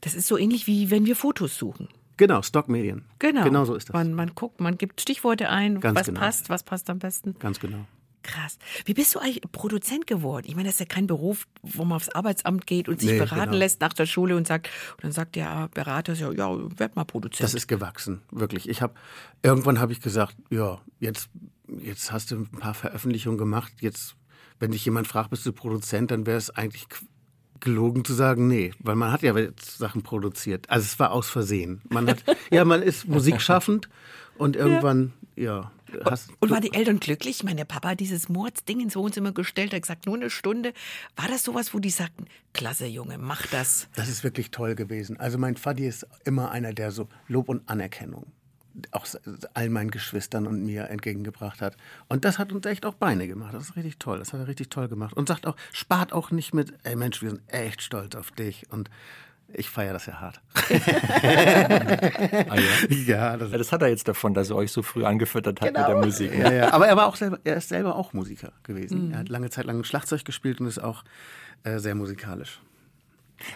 Das ist so ähnlich wie wenn wir Fotos suchen. Genau, Stockmedien. Genau. Genau so ist das. Man, man guckt, man gibt Stichworte ein, Ganz was genau. passt, was passt am besten. Ganz genau. Krass. Wie bist du eigentlich Produzent geworden? Ich meine, das ist ja kein Beruf, wo man aufs Arbeitsamt geht und sich Nee, beraten genau. lässt nach der Schule und sagt, und dann sagt der Berater so, ja, werd mal Produzent. Das ist gewachsen, wirklich. Ich habe irgendwann habe ich gesagt, ja, jetzt jetzt hast du ein paar Veröffentlichungen gemacht. Jetzt, wenn dich jemand fragt, bist du Produzent, dann wäre es eigentlich gelogen zu sagen, nee, weil man hat ja jetzt Sachen produziert. Also es war aus Versehen. Man hat, ja, man ist musikschaffend und irgendwann, ja, hast und waren die Eltern glücklich? Ich meine, der Papa hat dieses Mordsding ins Wohnzimmer gestellt, hat gesagt, nur eine Stunde. War das sowas, wo die sagten, klasse Junge, mach das? Das ist wirklich toll gewesen. Also mein Vati ist immer einer, der so Lob und Anerkennung auch all meinen Geschwistern und mir entgegengebracht hat. Und das hat uns echt auch Beine gemacht. Das ist richtig toll. Das hat er richtig toll gemacht. Und sagt auch, spart auch nicht mit, ey Mensch, wir sind echt stolz auf dich. Und ich feiere das ja hart. Ah, ja? ja, das das hat er jetzt davon, dass er euch so früh angefüttert hat Genau. mit der Musik. ne? ja, ja. Aber er war auch selber, er ist selber auch Musiker gewesen. Er hat lange Zeit lang Schlagzeug gespielt und ist auch äh, sehr musikalisch.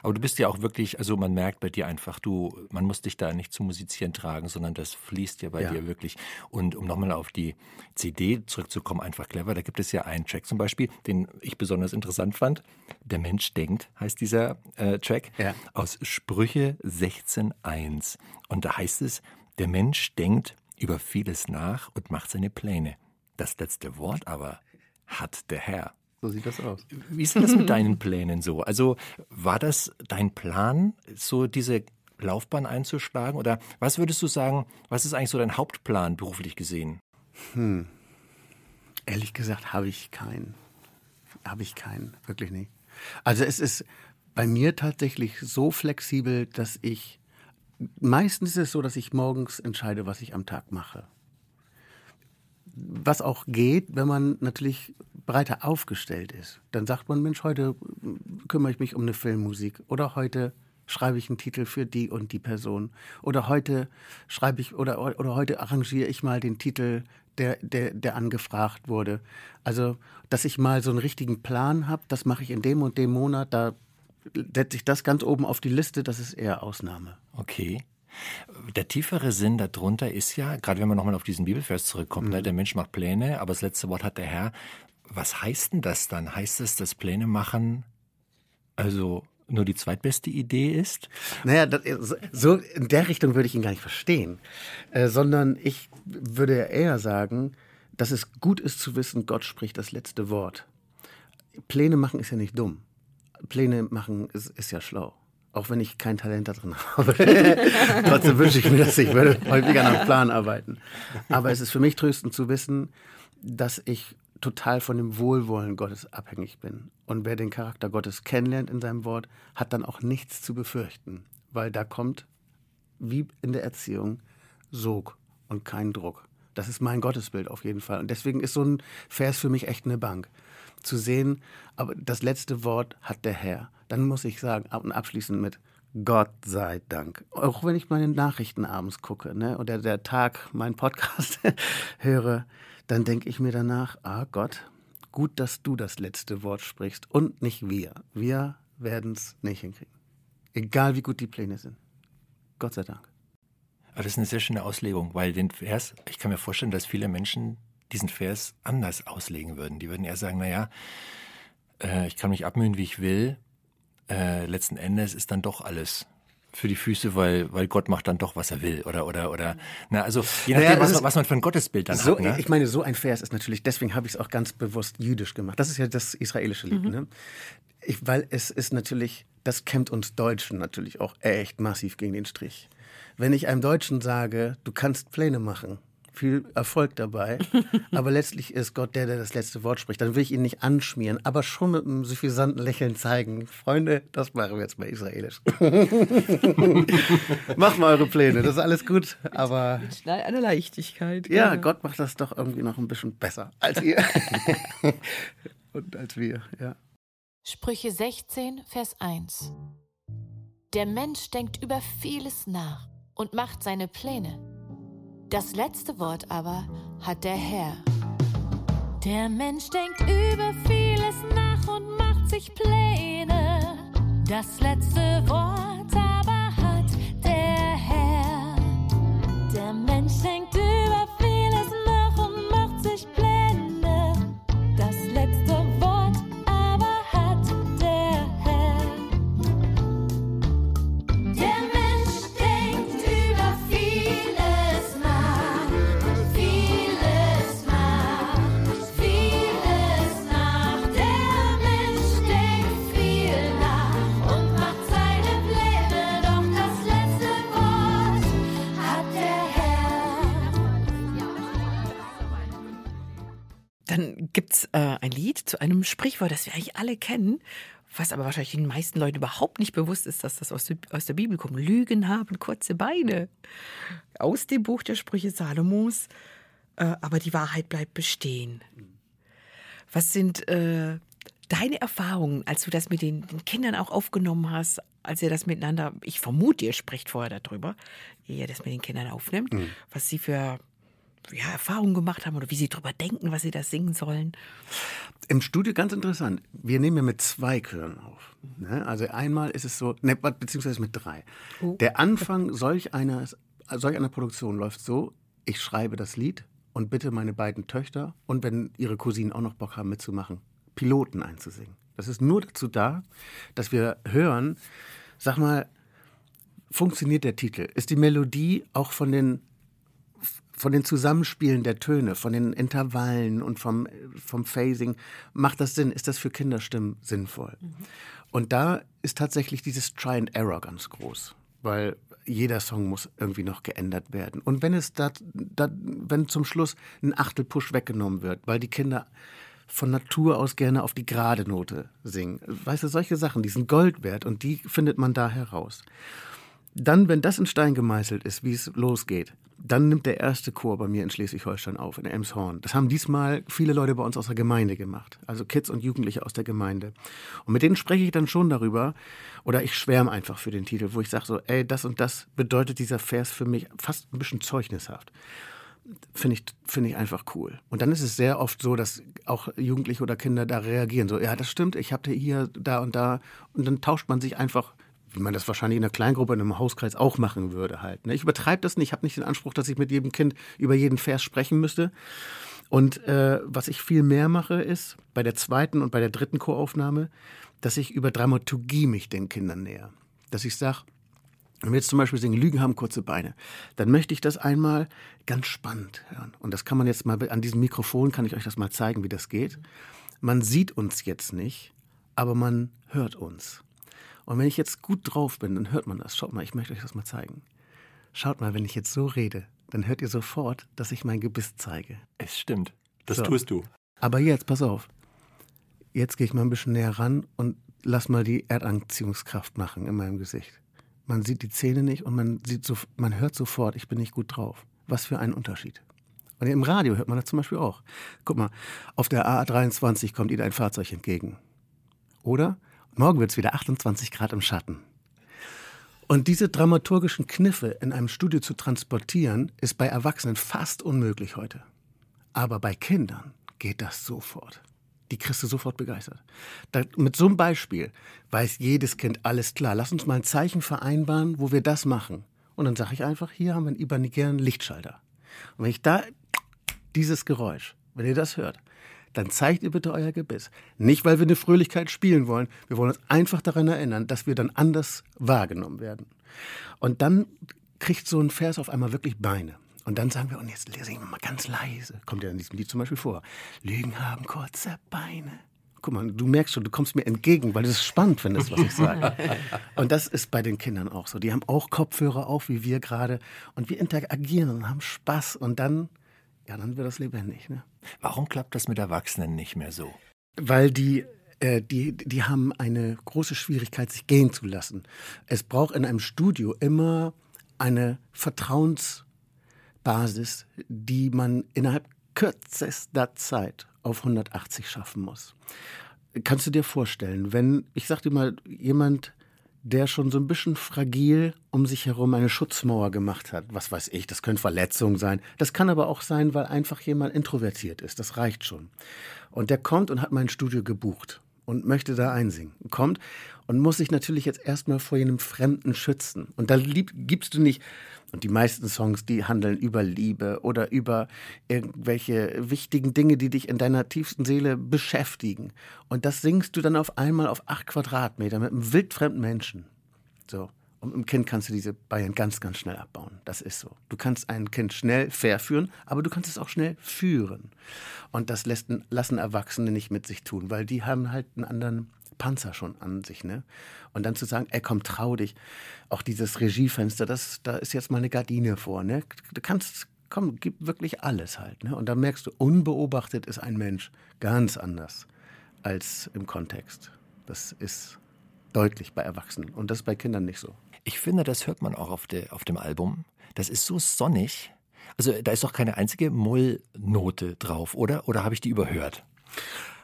Aber du bist ja auch wirklich, also man merkt bei dir einfach, du, man muss dich da nicht zum Musizieren tragen, sondern das fließt ja bei Ja. dir wirklich. Und um nochmal auf die CD zurückzukommen, einfach clever, da gibt es ja einen Track zum Beispiel, den ich besonders interessant fand. Der Mensch denkt, heißt dieser äh, Track, Ja. aus Sprüche 16.1. Und da heißt es, der Mensch denkt über vieles nach und macht seine Pläne. Das letzte Wort aber hat der Herr. So sieht das aus. Wie ist denn das mit deinen Plänen so? Also war das dein Plan, so diese Laufbahn einzuschlagen? Oder was würdest du sagen, was ist eigentlich so dein Hauptplan beruflich gesehen? Ehrlich gesagt habe ich keinen. Habe ich keinen, wirklich nicht. Also es ist bei mir tatsächlich so flexibel, dass ich meistens ist es so, dass ich morgens entscheide, was ich am Tag mache. Was auch geht, wenn man natürlich breiter aufgestellt ist. Dann sagt man, Mensch, heute kümmere ich mich um eine Filmmusik oder heute schreibe ich einen Titel für die und die Person oder heute schreibe ich oder, oder heute arrangiere ich mal den Titel, der, der, der angefragt wurde. Also, dass ich mal so einen richtigen Plan habe, das mache ich in dem und dem Monat, da setze ich das ganz oben auf die Liste, das ist eher Ausnahme. Okay. Der tiefere Sinn darunter ist ja, gerade wenn man nochmal auf diesen Bibelvers zurückkommt, ne, der Mensch macht Pläne, aber das letzte Wort hat der Herr. Was heißt denn das dann? Heißt es, dass Pläne machen also nur die zweitbeste Idee ist? Naja, das, so- in der Richtung würde ich ihn gar nicht verstehen, äh, sondern ich würde eher sagen, dass es gut ist zu wissen, Gott spricht das letzte Wort. Pläne machen ist ja nicht dumm. Pläne machen ist, ist ja schlau. Auch wenn ich kein Talent da drin habe. Trotzdem wünsche ich mir das, ich würde häufiger nach Plan arbeiten. Aber es ist für mich tröstend zu wissen, dass ich total von dem Wohlwollen Gottes abhängig bin. Und wer den Charakter Gottes kennenlernt in seinem Wort, hat dann auch nichts zu befürchten, weil da kommt, wie in der Erziehung, Sog und kein Druck. Das ist mein Gottesbild auf jeden Fall. Und deswegen ist so ein Vers für mich echt eine Bank. Zu sehen, aber das letzte Wort hat der Herr. Dann muss ich sagen, und abschließend mit Gott sei Dank. Auch wenn ich meine Nachrichten abends gucke ne, oder der Tag meinen Podcast höre, dann denke ich mir danach, ah Gott, gut, dass du das letzte Wort sprichst und nicht wir. Wir werden es nicht hinkriegen. Egal wie gut die Pläne sind. Gott sei Dank. Aber das ist eine sehr schöne Auslegung, weil den Vers, ich kann mir vorstellen, dass viele Menschen diesen Vers anders auslegen würden. Die würden eher sagen, naja, äh, ich kann mich abmühen, wie ich will. Äh, letzten Endes ist dann doch alles für die Füße, weil, weil Gott macht dann doch, was er will. Oder, oder, oder, na, also, je nachdem, Naja, was, ist- was man für ein Gottesbild dann So, hat. Ne? Ich meine, so ein Vers ist natürlich, deswegen habe ich es auch ganz bewusst jüdisch gemacht. Das ist ja das israelische Lied. Ne? Ich, weil es ist natürlich, das kämmt uns Deutschen natürlich auch echt massiv gegen den Strich. Wenn ich einem Deutschen sage, du kannst Pläne machen, viel Erfolg dabei. aber letztlich ist Gott der, der das letzte Wort spricht. Dann will ich ihn nicht anschmieren, aber schon mit einem suffisanten Lächeln zeigen. Freunde, das machen wir jetzt mal israelisch. Macht mal eure Pläne, das ist alles gut. Aber mit einer Leichtigkeit. Ja, Gott macht das doch irgendwie noch ein bisschen besser als ihr. Und als wir, ja. Sprüche 16, Vers 1. Der Mensch denkt über vieles nach und macht seine Pläne. Das letzte Wort aber hat der Herr. Der Mensch denkt über vieles nach und macht sich Pläne. Das letzte Wort aber hat der Herr. Der Mensch denkt über vieles gibt's äh, ein Lied zu einem Sprichwort, das wir eigentlich alle kennen, was aber wahrscheinlich den meisten Leuten überhaupt nicht bewusst ist, dass das aus, der- aus der Bibel kommt. Lügen haben kurze Beine. Aus dem Buch der Sprüche Salomos. Äh, aber die Wahrheit bleibt bestehen. Was sind äh, deine Erfahrungen, als du das mit den, den Kindern auch aufgenommen hast, als ihr das miteinander, ich vermute, ihr sprecht vorher darüber, ehe ihr das mit den Kindern aufnimmt, was sie für ja, Erfahrungen gemacht haben oder wie sie drüber denken, was sie da singen sollen. Im Studio ganz interessant. Wir nehmen ja mit zwei Chören auf. Ne? Also einmal ist es so, ne, beziehungsweise mit drei. Der Anfang solch einer, solch einer Produktion läuft so, ich schreibe das Lied und bitte meine beiden Töchter und wenn ihre Cousinen auch noch Bock haben mitzumachen, Piloten einzusingen. Das ist nur dazu da, dass wir hören, sag mal, funktioniert der Titel? Ist die Melodie auch von den von den Zusammenspielen der Töne, von den Intervallen und vom, vom Phasing, macht das Sinn? Ist das für Kinderstimmen sinnvoll? Und da ist tatsächlich dieses Try and Error ganz groß, weil jeder Song muss irgendwie noch geändert werden. Und wenn es da, da wenn zum Schluss ein Achtelpush weggenommen wird, weil die Kinder von Natur aus gerne auf die gerade Note singen. Weißt du, solche Sachen, die sind Gold wert und die findet man da heraus. Dann, wenn das in Stein gemeißelt ist, wie es losgeht, dann nimmt der erste Chor bei mir in Schleswig-Holstein auf, in Elmshorn. Das haben diesmal viele Leute bei uns aus der Gemeinde gemacht, also Kids und Jugendliche aus der Gemeinde. Und mit denen spreche ich dann schon darüber, oder ich schwärme einfach für den Titel, wo ich sage so, ey, das und das bedeutet dieser Vers für mich fast ein bisschen zeugnishaft finde ich, finde ich einfach cool. Und dann ist es sehr oft so, dass auch Jugendliche oder Kinder da reagieren. So, ja, das stimmt, ich habe hier, da und da. Und dann tauscht man sich einfach, wie man das wahrscheinlich in einer Kleingruppe, in einem Hauskreis auch machen würde halt. ne? Ich übertreibe das nicht, ich habe nicht den Anspruch, dass ich mit jedem Kind über jeden Vers sprechen müsste. Und äh, was ich viel mehr mache, ist bei der zweiten und bei der dritten Choraufnahme, dass ich über Dramaturgie mich den Kindern näher. Dass ich sage, wenn wir jetzt zum Beispiel singen, Lügen haben kurze Beine, dann möchte ich das einmal ganz spannend hören. Und das kann man jetzt mal an diesem Mikrofon, kann ich euch das mal zeigen, wie das geht. Man sieht uns jetzt nicht, aber man hört uns. Und wenn ich jetzt gut drauf bin, dann hört man das. Schaut mal, ich möchte euch das mal zeigen. Schaut mal, wenn ich jetzt so rede, dann hört ihr sofort, dass ich mein Gebiss zeige. Es stimmt. Das So. tust du. Aber jetzt, pass auf. Jetzt gehe ich mal ein bisschen näher ran und lass mal die Erdanziehungskraft machen in meinem Gesicht. Man sieht die Zähne nicht und man, sieht so, man hört sofort, ich bin nicht gut drauf. Was für ein Unterschied. Und im Radio hört man das zum Beispiel auch. Guck mal, auf der A23 kommt Ihnen ein Fahrzeug entgegen. Oder? Morgen wird es wieder 28 Grad im Schatten. Und diese dramaturgischen Kniffe in einem Studio zu transportieren, ist bei Erwachsenen fast unmöglich heute. Aber bei Kindern geht das sofort. Die kriegst du sofort begeistert. Da, mit so einem Beispiel weiß jedes Kind alles klar. Lass uns mal ein Zeichen vereinbaren, wo wir das machen. Und dann sage ich einfach, hier haben wir einen imaginären Lichtschalter. Und wenn ich da dieses Geräusch, wenn ihr das hört, dann zeigt ihr bitte euer Gebiss. Nicht, weil wir eine Fröhlichkeit spielen wollen. Wir wollen uns einfach daran erinnern, dass wir dann anders wahrgenommen werden. Und dann kriegt so ein Vers auf einmal wirklich Beine. Und dann sagen wir, und jetzt singen wir mal ganz leise. Kommt ja in diesem Lied zum Beispiel vor. Lügen haben kurze Beine. Guck mal, du merkst schon, du kommst mir entgegen, weil es spannend findest, was ich sage. Und das ist bei den Kindern auch so. Die haben auch Kopfhörer auf, wie wir gerade. Und wir interagieren und haben Spaß. Und dann ja, dann wird das lebendig. Ne? Warum klappt das mit Erwachsenen nicht mehr so? Weil die äh, die, die haben eine große Schwierigkeit, sich gehen zu lassen. Es braucht in einem Studio immer eine Vertrauensbasis, die man innerhalb kürzester Zeit auf 180 schaffen muss. Kannst du dir vorstellen, wenn, ich sag dir mal, jemand der schon so ein bisschen fragil um sich herum eine Schutzmauer gemacht hat. Was weiß ich, das können Verletzungen sein. Das kann aber auch sein, weil einfach jemand introvertiert ist. Das reicht schon. Und der kommt und hat mein Studio gebucht und möchte da einsingen. Kommt und muss sich natürlich jetzt erstmal vor jenem Fremden schützen. Und da lieb, gibst du nicht, und die meisten Songs, die handeln über Liebe oder über irgendwelche wichtigen Dinge, die dich in deiner tiefsten Seele beschäftigen. Und das singst du dann auf einmal auf acht Quadratmeter mit einem wildfremden Menschen. So. Und im Kind kannst du diese Bayern ganz, ganz schnell abbauen. Das ist so. Du kannst ein Kind schnell verführen, aber du kannst es auch schnell führen. Und das lassen Erwachsene nicht mit sich tun, weil die haben halt einen anderen Panzer schon an sich. Ne? Und dann zu sagen, ey, komm, trau dich. Auch dieses Regiefenster, das, da ist jetzt mal eine Gardine vor. Ne? Du kannst, komm, gib wirklich alles halt. Ne? Und dann merkst du, unbeobachtet ist ein Mensch ganz anders als im Kontext. Das ist deutlich bei Erwachsenen und das ist bei Kindern nicht so. Ich finde, das hört man auch auf, de, auf dem Album. Das ist so sonnig. Also da ist doch keine einzige Mollnote drauf, oder? Oder habe ich die überhört?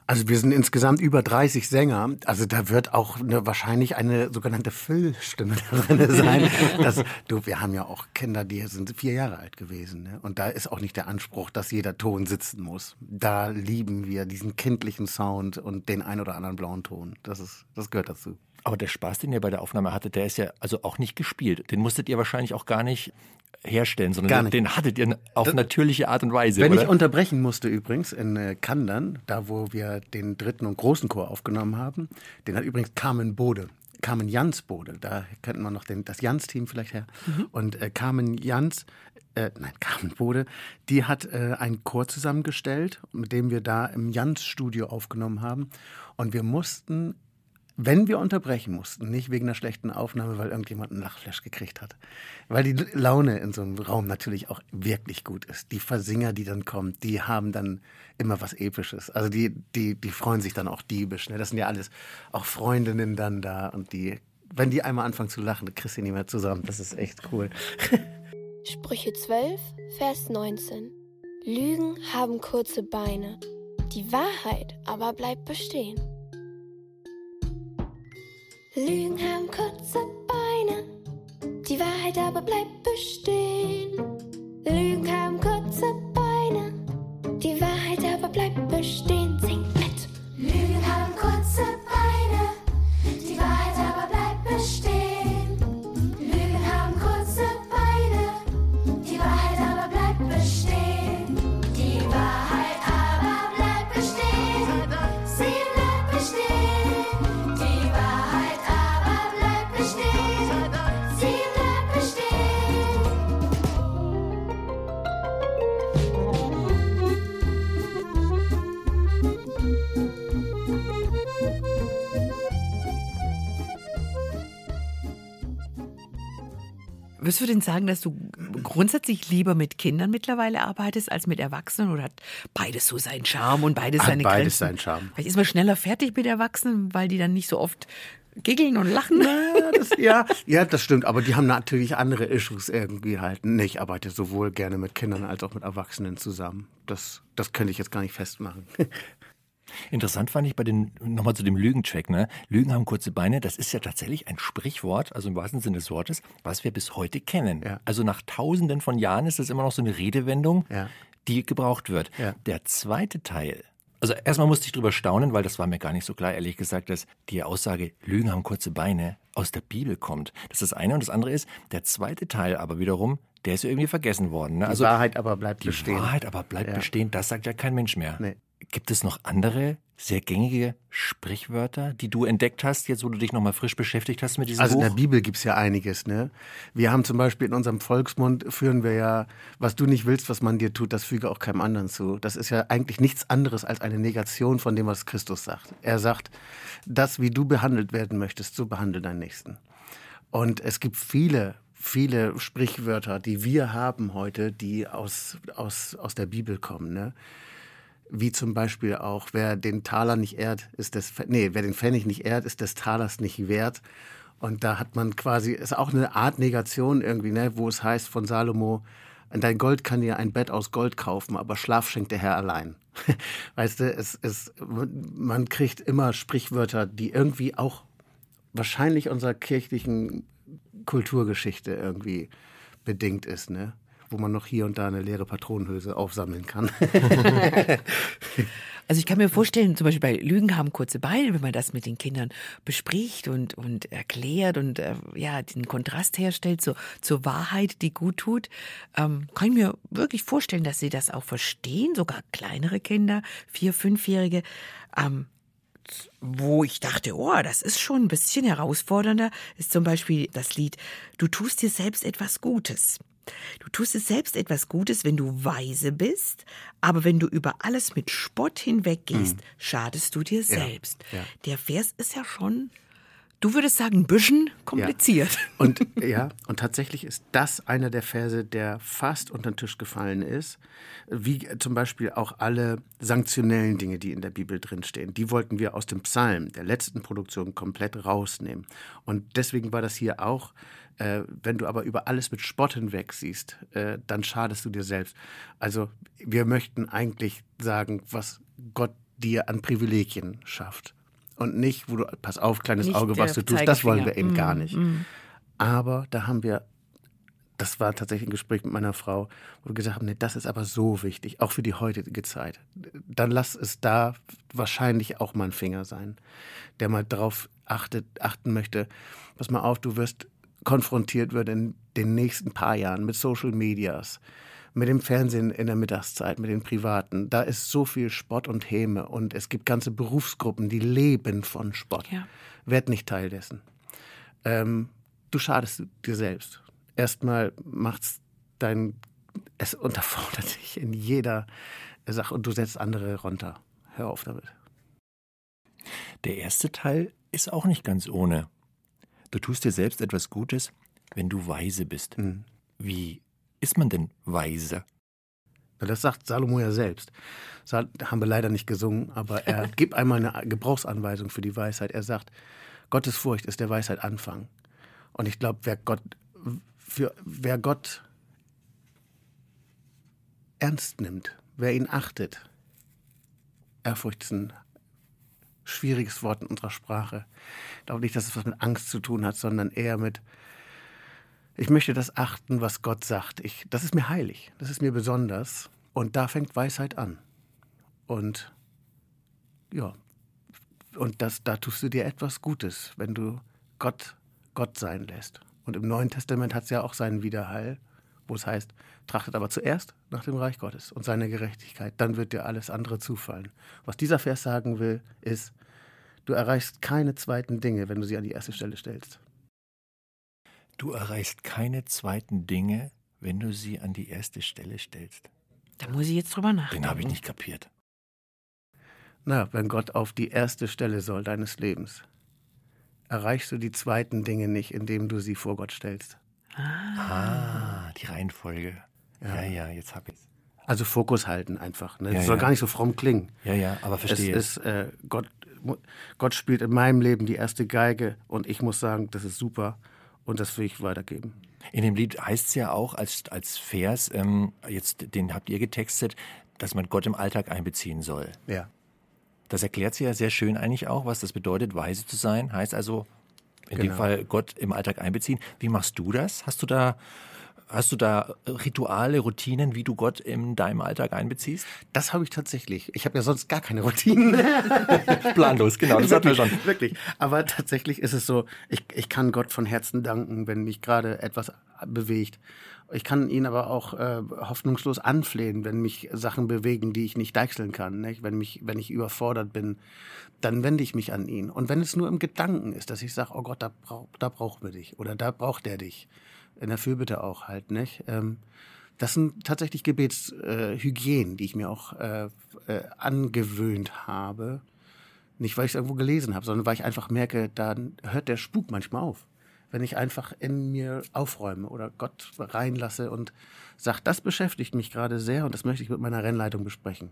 Also wir sind insgesamt über 30 Sänger. Also da wird auch eine, wahrscheinlich eine sogenannte Füllstimme drin sein. Das, du, wir haben ja auch Kinder, die sind vier Jahre alt gewesen. Ne? Und da ist auch nicht der Anspruch, dass jeder Ton sitzen muss. Da lieben wir diesen kindlichen Sound und den ein oder anderen blauen Ton. Das, ist, das gehört dazu. Aber der Spaß, den ihr bei der Aufnahme hattet, der ist ja also auch nicht gespielt. Den musstet ihr wahrscheinlich auch gar nicht herstellen, sondern den hattet ihr auf das, natürliche Art und Weise. Wenn oder? ich unterbrechen musste übrigens in äh, Kandern, da wo wir den dritten und großen Chor aufgenommen haben, den hat übrigens Carmen Bode. Carmen Jans Bode, da kennt man noch den, das Jans-Team vielleicht her. Mhm. Und äh, Carmen Jans, äh, nein, Carmen Bode, die hat äh, einen Chor zusammengestellt, mit dem wir da im Jans-Studio aufgenommen haben. Und wir mussten wenn wir unterbrechen mussten, nicht wegen einer schlechten Aufnahme, weil irgendjemand einen Lachflash gekriegt hat, weil die Laune in so einem Raum natürlich auch wirklich gut ist. Die Versinger, die dann kommen, die haben dann immer was Episches. Also die, die, die freuen sich dann auch diebisch. Ne? Das sind ja alles auch Freundinnen dann da und die, wenn die einmal anfangen zu lachen, dann kriegst du nicht mehr zusammen. Das ist echt cool. Sprüche 12, Vers 19. Lügen haben kurze Beine, die Wahrheit aber bleibt bestehen. Lügen haben kurze Beine, die Wahrheit aber bleibt bestehen. Lügen haben kurze Beine, die Wahrheit aber bleibt bestehen. Würdest du denn sagen, dass du grundsätzlich lieber mit Kindern mittlerweile arbeitest als mit Erwachsenen oder hat beides so seinen Charme und beides Hat seine beides Grenzen? seinen Charme. Vielleicht ist man schneller fertig mit Erwachsenen, weil die dann nicht so oft giggeln und lachen. Ja, das, ja, ja, das stimmt. Aber die haben natürlich andere Issues irgendwie halt. Nee, Ich arbeite sowohl gerne mit Kindern als auch mit Erwachsenen zusammen. Das, das könnte ich jetzt gar nicht festmachen. Interessant fand ich bei den, nochmal zu dem Lügencheck, ne? Lügen haben kurze Beine, das ist ja tatsächlich ein Sprichwort, also im wahrsten Sinne des Wortes, was wir bis heute kennen. Ja. Also nach tausenden von Jahren ist das immer noch so eine Redewendung, Ja. die gebraucht wird. Ja. Der zweite Teil, also erstmal musste ich drüber staunen, weil das war mir gar nicht so klar, ehrlich gesagt, dass die Aussage, Lügen haben kurze Beine, aus der Bibel kommt. Das ist das eine. Und das andere ist, der zweite Teil aber wiederum, der ist ja irgendwie vergessen worden. Ne? Die Also Wahrheit aber bleibt die bestehen. Wahrheit aber bleibt Ja. bestehen, das sagt ja kein Mensch mehr. Nee. Gibt es noch andere sehr gängige Sprichwörter, die du entdeckt hast, jetzt wo du dich nochmal frisch beschäftigt hast mit diesem Also in Buch? der Bibel gibt's ja einiges, ne? Wir haben zum Beispiel in unserem Volksmund führen wir ja, was du nicht willst, was man dir tut, das füge auch keinem anderen zu. Das ist ja eigentlich nichts anderes als eine Negation von dem, was Christus sagt. Er sagt, das, wie du behandelt werden möchtest, so behandle deinen Nächsten. Und es gibt viele viele Sprichwörter, die wir haben heute, die aus, aus, aus der Bibel kommen. Ne? Wie zum Beispiel auch, wer den Taler nicht ehrt, ist des, nee, wer den Pfennig nicht ehrt, ist des Talers nicht wert. Und da hat man quasi, ist auch eine Art Negation irgendwie, ne, wo es heißt von Salomo, dein Gold kann dir ein Bett aus Gold kaufen, aber Schlaf schenkt der Herr allein. Weißt du, es, es, man kriegt immer Sprichwörter, die irgendwie auch wahrscheinlich unserer kirchlichen Kulturgeschichte irgendwie bedingt ist, ne? Wo man noch hier und da eine leere Patronenhülse aufsammeln kann. Also ich kann mir vorstellen, zum Beispiel bei Lügen haben kurze Beine, wenn man das mit den Kindern bespricht und, und erklärt und äh, ja den Kontrast herstellt zur, zur Wahrheit, die gut tut, ähm, kann ich mir wirklich vorstellen, dass sie das auch verstehen, sogar kleinere Kinder, vier, fünfjährige. Ähm, wo ich dachte, oh, das ist schon ein bisschen herausfordernder, ist zum Beispiel das Lied Du tust dir selbst etwas Gutes. Du tust es selbst etwas Gutes, wenn du weise bist, aber wenn du über alles mit Spott hinweggehst, mhm. schadest du dir selbst. Ja, ja. Der Vers ist ja schon, du würdest sagen, ein bisschen kompliziert. Ja. Und ja, und tatsächlich ist das einer der Verse, der fast unter den Tisch gefallen ist, wie zum Beispiel auch alle sanktionellen Dinge, die in der Bibel drinstehen. Die wollten wir aus dem Psalm, der letzten Produktion, komplett rausnehmen. Und deswegen war das hier auch äh, wenn du aber über alles mit Spott hinweg siehst, äh, dann schadest du dir selbst. Also wir möchten eigentlich sagen, was Gott dir an Privilegien schafft. Und nicht, wo du, pass auf, kleines nicht Auge, was du tust, das wollen wir eben mm, gar nicht. Mm. Aber da haben wir, das war tatsächlich ein Gespräch mit meiner Frau, wo wir gesagt haben, nee, das ist aber so wichtig, auch für die heutige Zeit. Dann lass es da wahrscheinlich auch mal ein Finger sein, der mal darauf achtet, achten möchte, pass mal auf, du wirst konfrontiert wird in den nächsten paar Jahren mit Social Medias, mit dem Fernsehen in der Mittagszeit, mit den Privaten. Da ist so viel Spott und Häme und es gibt ganze Berufsgruppen, die leben von Spott. Ja. Werd nicht Teil dessen. Ähm, du schadest dir selbst. Erstmal macht's dein, es unterfordert dich in jeder Sache und du setzt andere runter. Hör auf damit. Der erste Teil ist auch nicht ganz ohne. Du tust dir selbst etwas Gutes, wenn du weise bist. Mhm. Wie ist man denn weise? Das sagt Salomo ja selbst. Das haben wir leider nicht gesungen, aber er gibt einmal eine Gebrauchsanweisung für die Weisheit. Er sagt, Gottes Furcht ist der Weisheit Anfang. Und ich glaube, wer Gott, für, wer Gott ernst nimmt, wer ihn achtet, Ehrfurcht ist ein schwieriges Wort in unserer Sprache. Ich glaube nicht, dass es was mit Angst zu tun hat, sondern eher mit, ich möchte das achten, was Gott sagt. Ich, das ist mir heilig, das ist mir besonders. Und da fängt Weisheit an. Und ja, und das, da tust du dir etwas Gutes, wenn du Gott Gott sein lässt. Und im Neuen Testament hat es ja auch seinen Widerhall, wo es heißt, trachtet aber zuerst nach dem Reich Gottes und seiner Gerechtigkeit, dann wird dir alles andere zufallen. Was dieser Vers sagen will, ist, du erreichst keine zweiten Dinge, wenn du sie an die erste Stelle stellst. Du erreichst keine zweiten Dinge, wenn du sie an die erste Stelle stellst. Da muss ich jetzt drüber nachdenken. Den habe ich nicht kapiert. Na, wenn Gott auf die erste Stelle soll deines Lebens, erreichst du die zweiten Dinge nicht, indem du sie vor Gott stellst. Ah, die Reihenfolge. Ja, ja, ja jetzt habe ich Also Fokus halten einfach. Ne? Das ja, soll ja. gar nicht so fromm klingen. Ja, ja, aber verstehe. Es ist, äh, Gott, Gott spielt in meinem Leben die erste Geige und ich muss sagen, das ist super und das will ich weitergeben. In dem Lied heißt es ja auch als, als Vers, ähm, jetzt den habt ihr getextet, dass man Gott im Alltag einbeziehen soll. Ja. Das erklärt sie ja sehr schön eigentlich auch, was das bedeutet, weise zu sein. Heißt also, in genau. dem Fall Gott im Alltag einbeziehen. Wie machst du das? Hast du da Hast du da Rituale, Routinen, wie du Gott in deinem Alltag einbeziehst? Das habe ich tatsächlich. Ich habe ja sonst gar keine Routinen. Planlos, genau, das hatten wir schon. Wirklich. Aber tatsächlich ist es so, ich, ich kann Gott von Herzen danken, wenn mich gerade etwas bewegt. Ich kann ihn aber auch äh, hoffnungslos anflehen, wenn mich Sachen bewegen, die ich nicht deichseln kann. Nicht? Wenn, mich, wenn ich überfordert bin, dann wende ich mich an ihn. Und wenn es nur im Gedanken ist, dass ich sage, oh Gott, da, brauch, da brauchen wir dich oder da braucht er dich. In der Fürbitte auch halt, nicht? Ähm, das sind tatsächlich Gebetshygienen, äh, die ich mir auch äh, äh, angewöhnt habe. Nicht, weil ich es irgendwo gelesen habe, sondern weil ich einfach merke, dann hört der Spuk manchmal auf wenn ich einfach in mir aufräume oder Gott reinlasse und sage, das beschäftigt mich gerade sehr und das möchte ich mit meiner Rennleitung besprechen.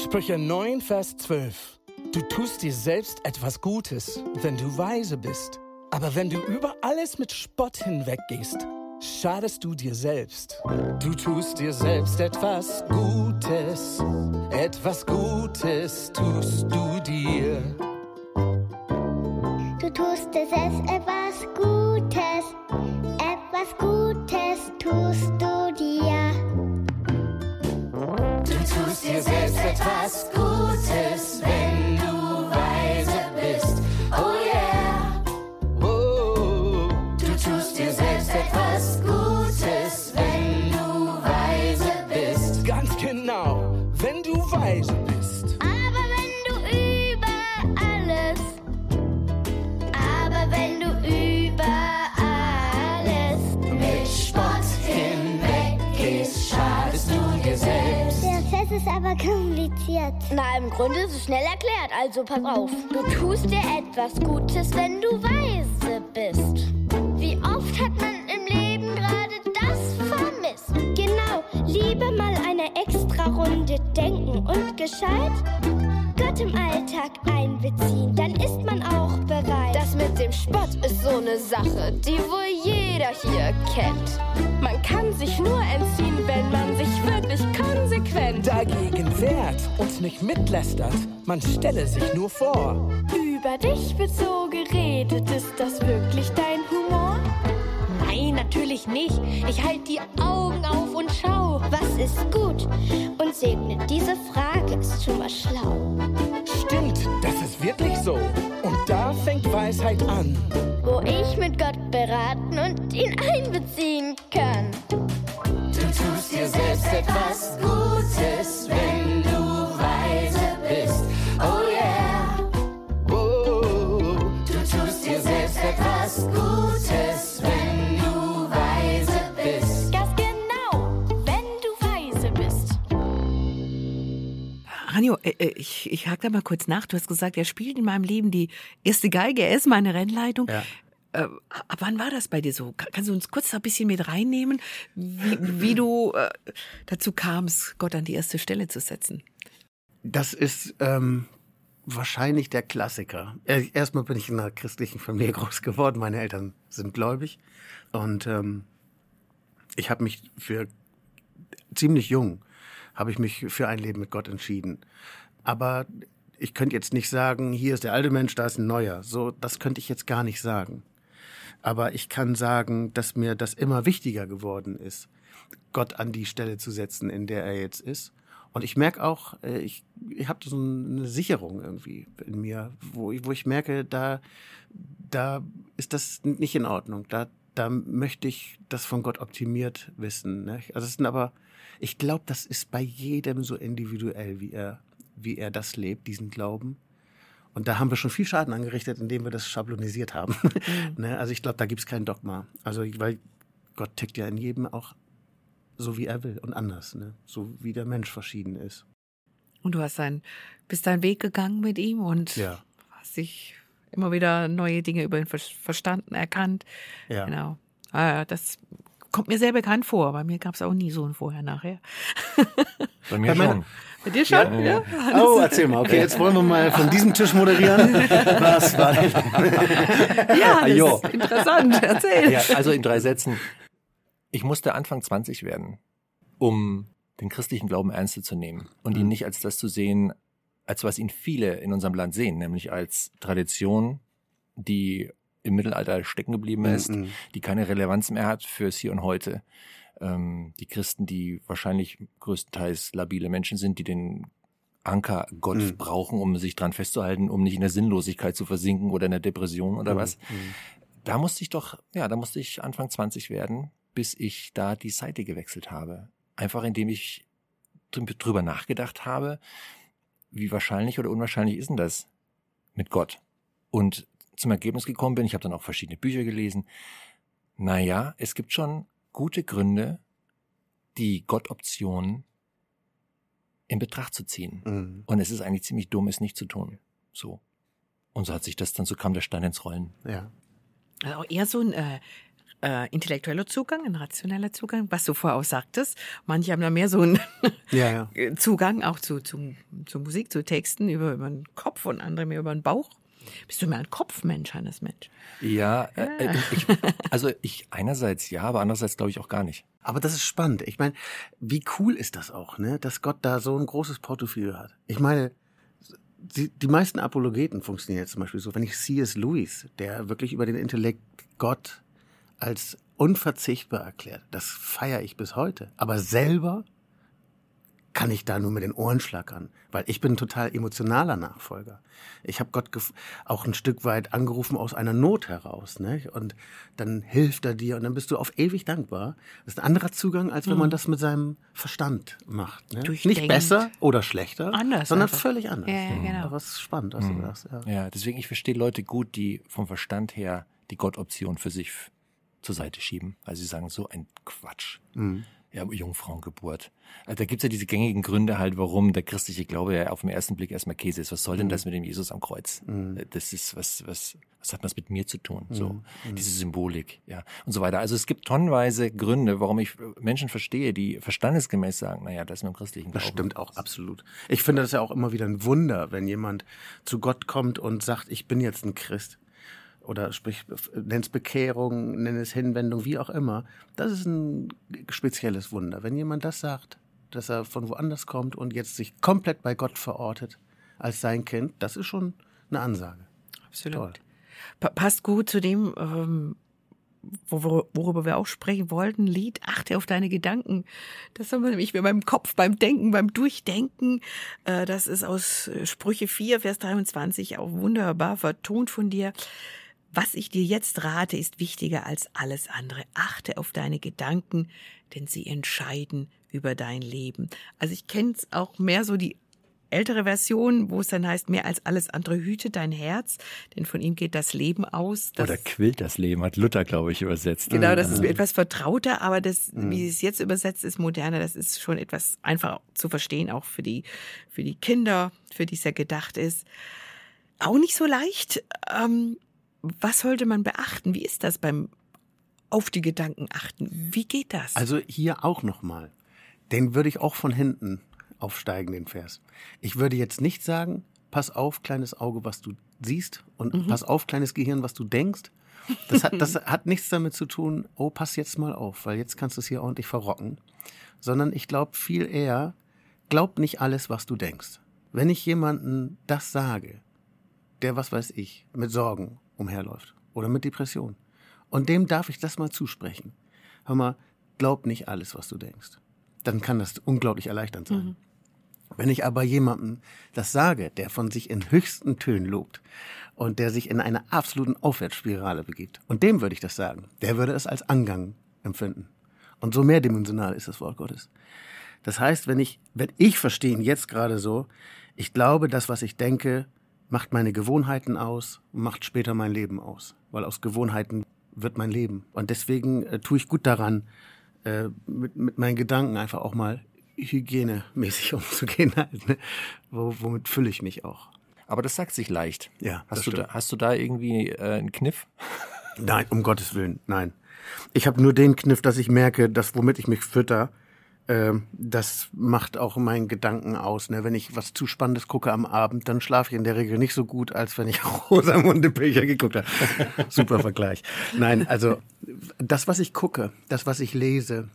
Sprüche 9, Vers 12. Du tust dir selbst etwas Gutes, wenn du weise bist. Aber wenn du über alles mit Spott hinweggehst, schadest du dir selbst. Du tust dir selbst etwas Gutes, etwas Gutes tust du dir. Tust dir selbst etwas Gutes, etwas Gutes tust du dir. Du tust dir selbst etwas Gutes, kompliziert. Na, im Grunde ist es schnell erklärt, also pass auf. Du tust dir etwas Gutes, wenn du weise bist. Wie oft hat man im Leben gerade das vermisst? Genau, lieber mal eine extra Runde denken und gescheit Gott im Alltag einbeziehen, dann ist man auch bereit. Das mit dem Spott ist so eine Sache, die wohl jeder hier kennt. Man kann sich nur entziehen, wenn man sich konsequent Dagegen wehrt und nicht mitlästert, man stelle sich nur vor. über dich wird so geredet. Ist das wirklich dein Humor? Nein, natürlich nicht. Ich halte die Augen auf und schau. Was ist gut und segnet diese Frage ist schon mal schlau. Stimmt, das ist wirklich so. Und da fängt Weisheit an. Wo ich mit Gott beraten und ihn einbeziehen kann. Du tust dir selbst etwas Gutes, Ranjo, äh, äh, ich, ich hake da mal kurz nach. Du hast gesagt, er spielt in meinem Leben die erste Geige, er ist meine Rennleitung. Ja. Äh, ab wann war das bei dir so? Ka- Kannst du uns kurz ein bisschen mit reinnehmen, wie, wie du äh, dazu kamst, Gott an die erste Stelle zu setzen? Das ist ähm, wahrscheinlich der Klassiker. Erstmal bin ich in einer christlichen Familie groß geworden. Meine Eltern sind gläubig. Und ähm, ich habe mich für ziemlich jung, habe ich mich für ein Leben mit Gott entschieden. Aber ich könnte jetzt nicht sagen, hier ist der alte Mensch, da ist ein neuer. So, das könnte ich jetzt gar nicht sagen. Aber ich kann sagen, dass mir das immer wichtiger geworden ist, Gott an die Stelle zu setzen, in der er jetzt ist. Und ich merke auch, äh, ich, ich habe so eine Sicherung irgendwie in mir, wo ich, wo ich merke, da, da ist das nicht in Ordnung. Da, da möchte ich das von Gott optimiert wissen. Ne? Also es sind aber, ich glaube, das ist bei jedem so individuell, wie er, wie er das lebt, diesen Glauben. Und da haben wir schon viel Schaden angerichtet, indem wir das schablonisiert haben. ne? Also ich glaube, da gibt's kein Dogma. Also weil Gott tickt ja in jedem auch so, wie er will und anders. Ne? So wie der Mensch verschieden ist. Und du hast dein, bist deinen Weg gegangen mit ihm und Ja. hast dich immer wieder neue Dinge über ihn ver- verstanden, erkannt. Ja. Genau. Ah, das kommt mir sehr bekannt vor. Bei mir gab es auch nie so ein Vorher-Nachher. Bei mir Bei schon. Bei dir schon? Ja. Oh, erzähl mal. Okay, jetzt wollen wir mal von diesem Tisch moderieren. Was war denn? Ja, das Jo. ist interessant. Erzähl. Ja, also in drei Sätzen. Ich musste Anfang 20 werden, um den christlichen Glauben ernster zu nehmen und ihn nicht als das zu sehen, als was ihn viele in unserem Land sehen, nämlich als Tradition, die im Mittelalter stecken geblieben ist, Mhm. die keine Relevanz mehr hat fürs Hier und Heute. Ähm, die Christen, die wahrscheinlich größtenteils labile Menschen sind, die den Anker Gott Mhm. brauchen, um sich dran festzuhalten, um nicht in der Sinnlosigkeit zu versinken oder in der Depression oder was. Mhm. Da musste ich doch, ja, da musste ich Anfang 20 werden, bis ich da die Seite gewechselt habe. Einfach indem ich drü- drüber nachgedacht habe, wie wahrscheinlich oder unwahrscheinlich ist denn das mit Gott? Und zum Ergebnis gekommen bin, ich habe dann auch verschiedene Bücher gelesen. Naja, es gibt schon gute Gründe, die Gott-Option in Betracht zu ziehen. Mhm. Und es ist eigentlich ziemlich dumm, es nicht zu tun. So. Und so hat sich das dann, so kam der Stein ins Rollen. Ja. Also eher so ein äh, äh, intellektueller Zugang, ein rationeller Zugang, was du vorher auch sagtest. Manche haben da mehr so einen Ja, ja. Zugang auch zu, zu, zu Musik, zu Texten über, über den Kopf und andere mehr über den Bauch. Bist du mehr ein Kopfmensch, Hannes Mensch? Ja, äh, ich, also ich einerseits ja, aber andererseits glaube ich auch gar nicht. Aber das ist spannend. Ich meine, wie cool ist das auch, ne? dass Gott da so ein großes Portfolio hat. Ich meine, die, die meisten Apologeten funktionieren jetzt zum Beispiel so. Wenn ich C.S. Lewis, der wirklich über den Intellekt Gott als unverzichtbar erklärt, das feiere ich bis heute. Aber selber kann ich da nur mit den Ohren schlackern, weil ich bin ein total emotionaler Nachfolger. Ich habe Gott auch ein Stück weit angerufen aus einer Not heraus, ne? Und dann hilft er dir und dann bist du auf ewig dankbar. Das ist ein anderer Zugang, als wenn man das mit seinem Verstand macht. Ne? Nicht besser oder schlechter, Anders sondern einfach. völlig anders. Ja, ja, genau. Aber es ist spannend, was du sagst. Ja. Ja, deswegen ich verstehe Leute gut, die vom Verstand her die Gottoption für sich zur Seite schieben, weil sie sagen, so ein Quatsch. Ja, Jungfrauengeburt. Also da gibt's ja diese gängigen Gründe halt, warum der christliche Glaube ja auf den ersten Blick erstmal Käse ist. Was soll denn das mit dem Jesus am Kreuz? Das ist, was, was, was hat das mit mir zu tun? So, diese Symbolik, ja, und so weiter. Also es gibt tonnenweise Gründe, warum ich Menschen verstehe, die verstandesgemäß sagen, naja, das ist mit dem christlichen Das Glauben. stimmt auch absolut. Ich finde das ja auch immer wieder ein Wunder, wenn jemand zu Gott kommt und sagt, ich bin jetzt ein Christ. Oder sprich, nenn es Bekehrung, nenn es Hinwendung, wie auch immer. Das ist ein spezielles Wunder. Wenn jemand das sagt, dass er von woanders kommt und jetzt sich komplett bei Gott verortet als sein Kind, das ist schon eine Ansage. Absolut. Toll. Pa passt gut zu dem, ähm, wo, wo- worüber wir auch sprechen wollten. Lied, achte auf deine Gedanken. Das haben wir nämlich beim Kopf, beim Denken, beim Durchdenken. Äh, das ist aus äh, Sprüche 4, Vers 23 auch wunderbar vertont von dir. Was ich dir jetzt rate, ist wichtiger als alles andere. Achte auf deine Gedanken, denn sie entscheiden über dein Leben. Also ich kenne es auch mehr so die ältere Version, wo es dann heißt, mehr als alles andere hüte dein Herz, denn von ihm geht das Leben aus. Das, Oder quillt das Leben, hat Luther, glaube ich, übersetzt. genau, das ist mir etwas vertrauter, aber das, wie es jetzt übersetzt ist, moderner, das ist schon etwas einfach zu verstehen, auch für die, für die Kinder, für die es ja gedacht ist. Auch nicht so leicht. Ähm, was sollte man beachten? Wie ist das beim auf die Gedanken achten? Wie geht das? Also hier auch nochmal. Den würde ich auch von hinten aufsteigen, den Vers. Ich würde jetzt nicht sagen, pass auf, kleines Auge, was du siehst und pass auf, kleines Gehirn, was du denkst. Das hat, das hat nichts damit zu tun, oh, pass jetzt mal auf, weil jetzt kannst du es hier ordentlich verrocken. Sondern ich glaube viel eher, glaub nicht alles, was du denkst. Wenn ich jemanden das sage, der, was weiß ich, mit Sorgen umherläuft oder mit Depression. Und dem darf ich das mal zusprechen. Hör mal, glaub nicht alles, was du denkst. Dann kann das unglaublich erleichternd sein. Wenn ich aber jemandem das sage, der von sich in höchsten Tönen lobt und der sich in einer absoluten Aufwärtsspirale begibt, und dem würde ich das sagen, der würde es als Angang empfinden. Und so mehrdimensional ist das Wort Gottes. Das heißt, wenn ich, wenn ich verstehe ihn jetzt gerade so, ich glaube, das, was ich denke, macht meine Gewohnheiten aus und macht später mein Leben aus. Weil aus Gewohnheiten wird mein Leben. Und deswegen äh, tue ich gut daran, äh, mit, mit meinen Gedanken einfach auch mal hygienemäßig umzugehen. Halt, ne? Wo, womit fülle ich mich auch? Aber das sagt sich leicht. Ja, hast, du da, stimmt. hast du da irgendwie äh, einen Kniff? Nein, um Gottes Willen, nein. Ich habe nur den Kniff, dass ich merke, dass womit ich mich fütter, ähm, das macht auch meinen Gedanken aus. Ne? Wenn ich was zu Spannendes gucke am Abend, dann schlafe ich in der Regel nicht so gut, als wenn ich Rosamunde Pilcher geguckt habe. Super Vergleich. Nein, also das, was ich gucke, das, was ich lese,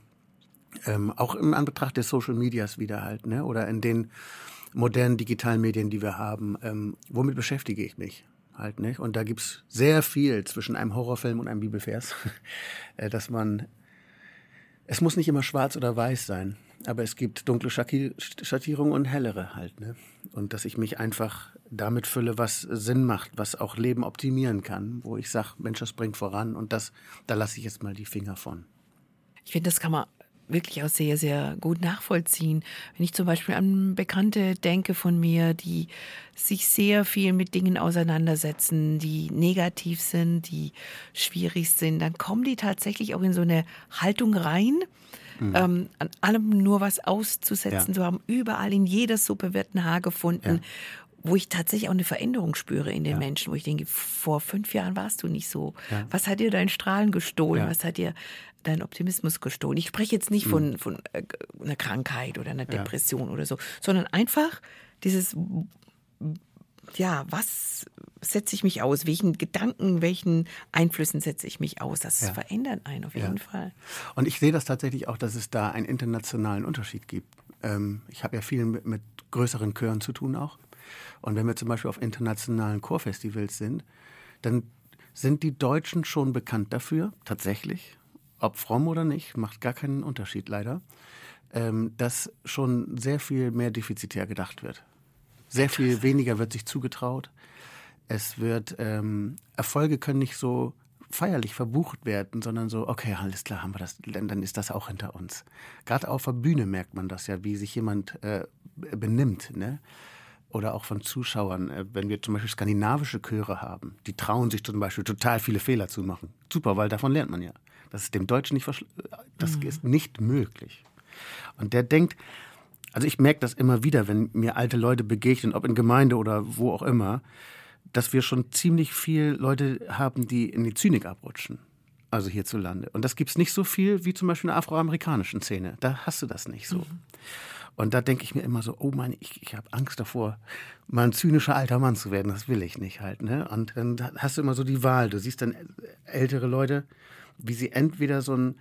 ähm, auch im Anbetracht des Social Medias wieder halt, ne? oder in den modernen digitalen Medien, die wir haben, ähm, womit beschäftige ich mich? Halt, nicht? Und da gibt's sehr viel zwischen einem Horrorfilm und einem Bibelvers, äh, dass man, es muss nicht immer schwarz oder weiß sein, aber es gibt dunkle Schattierungen und hellere halt. Ne? Und dass ich mich einfach damit fülle, was Sinn macht, was auch Leben optimieren kann, wo ich sage, Mensch, das bringt voran und das, da lasse ich jetzt mal die Finger von. Ich finde, das kann man wirklich auch sehr, sehr gut nachvollziehen. Wenn ich zum Beispiel an Bekannte denke von mir, die sich sehr viel mit Dingen auseinandersetzen, die negativ sind, die schwierig sind, dann kommen die tatsächlich auch in so eine Haltung rein, ähm, an allem nur was auszusetzen Ja. zu haben. Überall in jeder Suppe wird ein Haar gefunden. wo ich tatsächlich auch eine Veränderung spüre in den Menschen, wo ich denke, vor fünf Jahren warst du nicht so. Ja. Was hat dir dein Strahlen gestohlen? Ja. Was hat dir dein Optimismus gestohlen? Ich spreche jetzt nicht von, von äh, einer Krankheit oder einer Depression oder so, sondern einfach dieses, ja, was setze ich mich aus? Welchen Gedanken, welchen Einflüssen setze ich mich aus? Das Ja. verändert einen auf jeden Fall. Und ich sehe das tatsächlich auch, dass es da einen internationalen Unterschied gibt. Ähm, ich habe ja viel mit, mit größeren Chören zu tun auch. Und wenn wir zum Beispiel auf internationalen Chorfestivals sind, dann sind die Deutschen schon bekannt dafür, tatsächlich, ob fromm oder nicht, macht gar keinen Unterschied leider, ähm, dass schon sehr viel mehr defizitär gedacht wird. Sehr viel weniger wird sich zugetraut. Es wird, ähm, Erfolge können nicht so feierlich verbucht werden, sondern so, okay, alles klar, haben wir das, dann ist das auch hinter uns. Gerade auf der Bühne merkt man das ja, wie sich jemand äh, benimmt, ne? Oder auch von Zuschauern, äh, wenn wir zum Beispiel skandinavische Chöre haben, die trauen sich zum Beispiel total viele Fehler zu machen. Super, weil davon lernt man ja. Das ist dem Deutschen nicht, das ist nicht möglich. Und der denkt, also ich merke das immer wieder, wenn mir alte Leute begegnen, ob in Gemeinde oder wo auch immer, dass wir schon ziemlich viel Leute haben, die in die Zynik abrutschen. Also hierzulande. Und das gibt es nicht so viel wie zum Beispiel in der afroamerikanischen Szene. Da hast du das nicht so. Und da denke ich mir immer so, oh Mann, ich, ich habe Angst davor, mal ein zynischer alter Mann zu werden. Das will ich nicht halt. Ne? Und dann hast du immer so die Wahl. Du siehst dann ältere Leute, wie sie entweder so ein,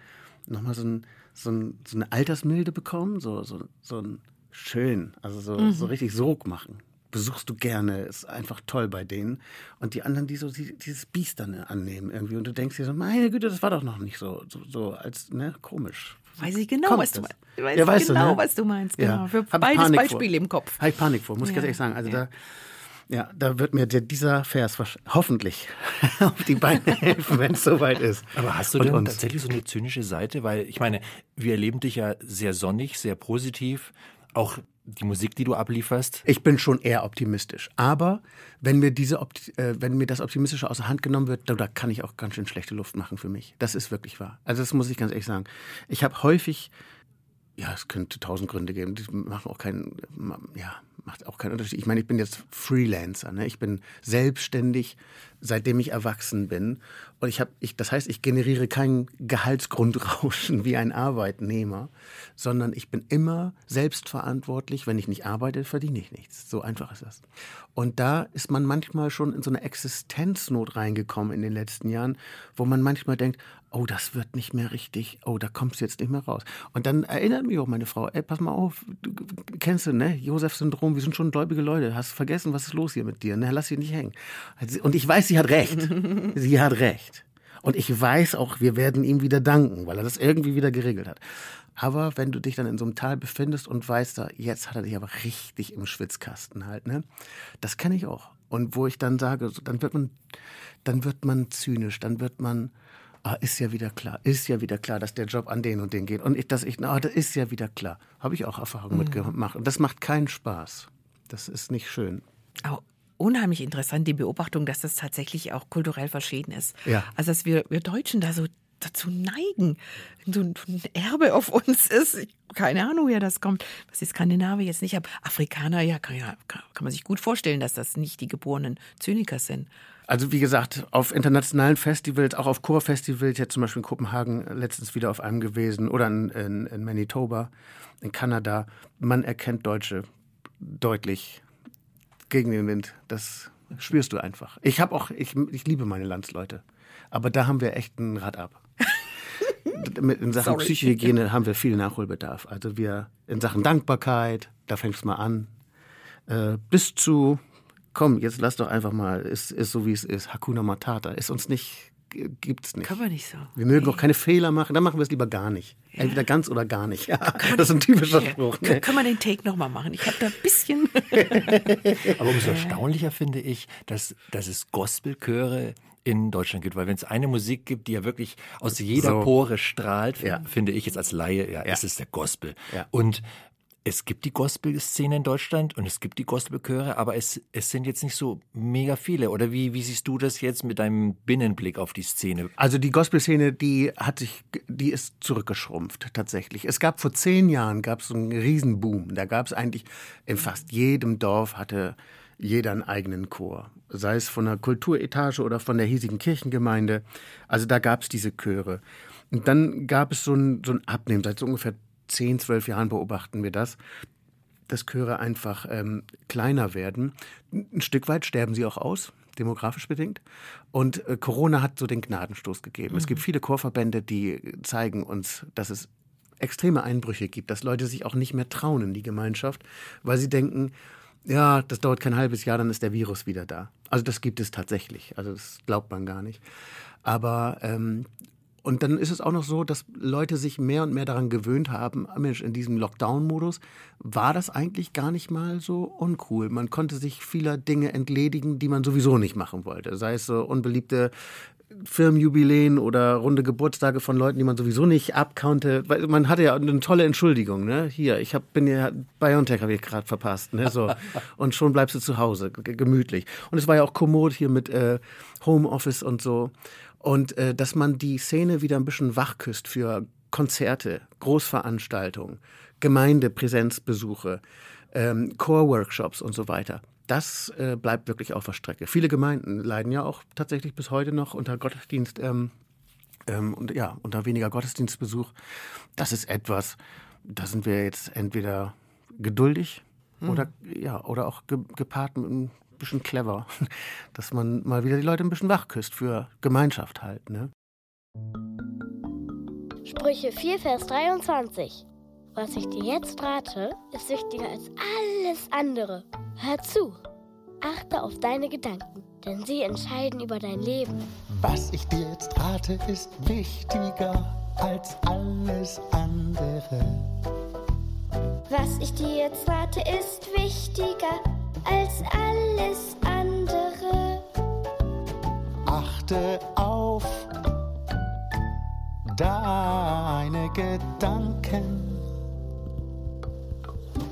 nochmal so, ein, so, ein, so eine Altersmilde bekommen, so, so, so ein schön, also so, so richtig Sog machen. Besuchst du gerne, ist einfach toll bei denen. Und die anderen, die so die, dieses Biest dann annehmen irgendwie. Und du denkst dir so, meine Güte, das war doch noch nicht so, so, so als, ne, komisch. Weiß ich genau, Kommt was du das? meinst. Weiß Ja, ich weißt du, genau, ne? was du meinst. Genau. Ja. Für Hab ich beides Panik Beispiele vor. im Kopf. Habe ich Panik vor, muss ich Ja, ganz ehrlich sagen. Also ja. da, ja, da wird mir dieser Vers hoffentlich auf die Beine helfen, wenn es soweit ist. Aber hast du Und denn uns. tatsächlich so eine zynische Seite? Weil ich meine, wir erleben dich ja sehr sonnig, sehr positiv. Auch die Musik, die du ablieferst. Ich bin schon eher optimistisch. Aber wenn mir, diese Opti äh, wenn mir das Optimistische außer Hand genommen wird, da, da kann ich auch ganz schön schlechte Luft machen für mich. Das ist wirklich wahr. Also das muss ich ganz ehrlich sagen. Ich habe häufig, ja, es könnte tausend Gründe geben, die machen auch keinen, ja, macht auch keinen Unterschied. Ich meine, ich bin jetzt Freelancer, ne? ich bin selbstständig, seitdem ich erwachsen bin. Und ich habe, ich, das heißt, ich generiere kein Gehaltsgrundrauschen wie ein Arbeitnehmer, sondern ich bin immer selbstverantwortlich. Wenn ich nicht arbeite, verdiene ich nichts. So einfach ist das. Und da ist man manchmal schon in so eine Existenznot reingekommen in den letzten Jahren, wo man manchmal denkt, oh, das wird nicht mehr richtig, oh, da kommst du jetzt nicht mehr raus. Und dann erinnert mich auch meine Frau, ey, pass mal auf, du kennst du, ne, Josef-Syndrom, wir sind schon gläubige Leute, hast vergessen, was ist los hier mit dir, ne, lass dich nicht hängen. Und ich weiß, sie hat recht. sie hat recht. Und ich weiß auch, wir werden ihm wieder danken, weil er das irgendwie wieder geregelt hat. Aber wenn du dich dann in so einem Tal befindest und weißt, da, jetzt hat er dich aber richtig im Schwitzkasten halt, ne? Das kenne ich auch. Und wo ich dann sage, dann wird man, dann wird man zynisch, dann wird man, ah, ist ja wieder klar, ist ja wieder klar, dass der Job an den und den geht. Und ich, dass ich, ah, das ist ja wieder klar. Habe ich auch Erfahrungen mitgemacht. Und das macht keinen Spaß. Das ist nicht schön. Auch unheimlich interessant, die Beobachtung, dass das tatsächlich auch kulturell verschieden ist. Ja. Also, dass wir, wir Deutschen da so dazu neigen, so ein so ein Erbe auf uns ist. Keine Ahnung, woher das kommt. Was die Skandinavier jetzt nicht haben. Afrikaner, ja kann, ja, kann man sich gut vorstellen, dass das nicht die geborenen Zyniker sind. Also wie gesagt, auf internationalen Festivals, auch auf Chorfestivals, jetzt zum Beispiel in Kopenhagen letztens wieder auf einem gewesen oder in, in, in Manitoba, in Kanada, man erkennt Deutsche deutlich gegen den Wind. Das spürst du einfach. Ich habe auch, ich, ich liebe meine Landsleute, aber da haben wir echt ein Rad ab. In Sachen Sorry. Psychohygiene haben wir viel Nachholbedarf. Also wir in Sachen Dankbarkeit, da fängt es mal an, äh, bis zu, komm, jetzt lass doch einfach mal, ist, ist so wie es ist, Hakuna Matata, ist uns nicht, gibt's nicht. Können wir nicht so. Wir mögen auch keine Fehler machen, dann machen wir es lieber gar nicht. Entweder ganz oder gar nicht. Ja, das ist ein typischer Spruch. Können, Ne? können wir den Take nochmal machen? Ich habe da ein bisschen. Aber umso erstaunlicher finde ich, dass, dass es Gospelchöre in Deutschland gibt. Weil wenn es eine Musik gibt, die ja wirklich aus jeder So. Pore strahlt, Ja. finde ich jetzt als Laie, ja, Ja. es ist der Gospel. Ja. Und es gibt die Gospel-Szene in Deutschland und es gibt die Gospelchöre, aber es, es sind jetzt nicht so mega viele. Oder wie, wie siehst du das jetzt mit deinem Binnenblick auf die Szene? Also die Gospelszene, die hat sich, die ist zurückgeschrumpft tatsächlich. Es gab vor zehn Jahren gab es einen Riesenboom. Da gab es eigentlich in fast jedem Dorf hatte jeder einen eigenen Chor, sei es von der Kulturetage oder von der hiesigen Kirchengemeinde. Also da gab es diese Chöre. Und dann gab es so ein, so ein Abnehmen. Seit so ungefähr 10, 12 Jahren beobachten wir das, dass Chöre einfach ähm, kleiner werden. Ein Stück weit sterben sie auch aus, demografisch bedingt. Und äh, Corona hat so den Gnadenstoß gegeben. Mhm. Es gibt viele Chorverbände, die zeigen uns, dass es extreme Einbrüche gibt, dass Leute sich auch nicht mehr trauen in die Gemeinschaft, weil sie denken, ja, das dauert kein halbes Jahr, dann ist der Virus wieder da. Also das gibt es tatsächlich. Also das glaubt man gar nicht. Aber ähm, und dann ist es auch noch so, dass Leute sich mehr und mehr daran gewöhnt haben, ah, Mensch, in diesem Lockdown-Modus war das eigentlich gar nicht mal so uncool. Man konnte sich vieler Dinge entledigen, die man sowieso nicht machen wollte. Sei es so unbeliebte Firmenjubiläen oder runde Geburtstage von Leuten, die man sowieso nicht abkonnte. Weil man hatte ja eine tolle Entschuldigung. Ne? Hier, ich hab, bin ja, BioNTech habe ich gerade verpasst. Ne? So. Und schon bleibst du zu Hause, gemütlich. Und es war ja auch kommod hier mit äh, Homeoffice und so. Und äh, dass man die Szene wieder ein bisschen wachküsst für Konzerte, Großveranstaltungen, Gemeindepräsenzbesuche, ähm, Core-Workshops und so weiter. Das äh, bleibt wirklich auf der Strecke. Viele Gemeinden leiden ja auch tatsächlich bis heute noch unter Gottesdienst ähm, ähm, und ja unter weniger Gottesdienstbesuch. Das ist etwas, da sind wir jetzt entweder geduldig hm. oder ja oder auch ge gepaart mit einem bisschen clever, dass man mal wieder die Leute ein bisschen wachküsst für Gemeinschaft halt. Ne? Sprüche 4, Vers 23. Was ich dir jetzt rate, ist wichtiger als alles andere. Hör zu. Achte auf deine Gedanken, denn sie entscheiden über dein Leben. Was ich dir jetzt rate, ist wichtiger als alles andere. Was ich dir jetzt rate, ist wichtiger als alles andere. Achte auf deine Gedanken.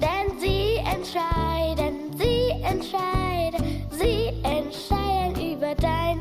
Denn sie entscheiden, sie entscheiden, sie entscheiden über dein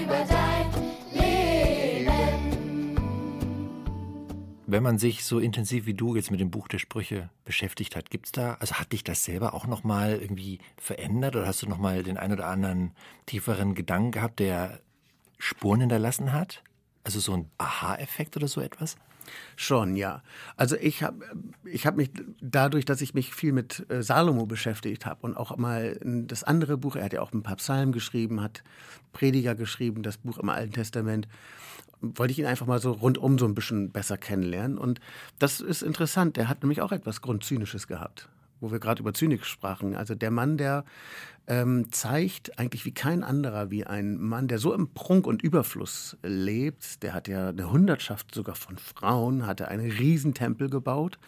wenn man sich so intensiv wie du jetzt mit dem Buch der Sprüche beschäftigt hat, gibt's da, also hat dich das selber auch nochmal irgendwie verändert oder hast du nochmal den ein oder anderen tieferen Gedanken gehabt, der Spuren hinterlassen hat? Also so ein Aha-Effekt oder so etwas? Schon, ja. Also ich habe ich hab mich dadurch, dass ich mich viel mit äh, Salomo beschäftigt habe und auch mal das andere Buch, er hat ja auch ein paar Psalmen geschrieben, hat Prediger geschrieben, das Buch im Alten Testament wollte ich ihn einfach mal so rundum so ein bisschen besser kennenlernen. Und das ist interessant. Der hat nämlich auch etwas Grundzynisches gehabt, wo wir gerade über Zynik sprachen. Also der Mann, der ähm, zeigt eigentlich wie kein anderer, wie ein Mann, der so im Prunk und Überfluss lebt. Der hat ja eine Hundertschaft sogar von Frauen, hatte einen Riesentempel gebaut.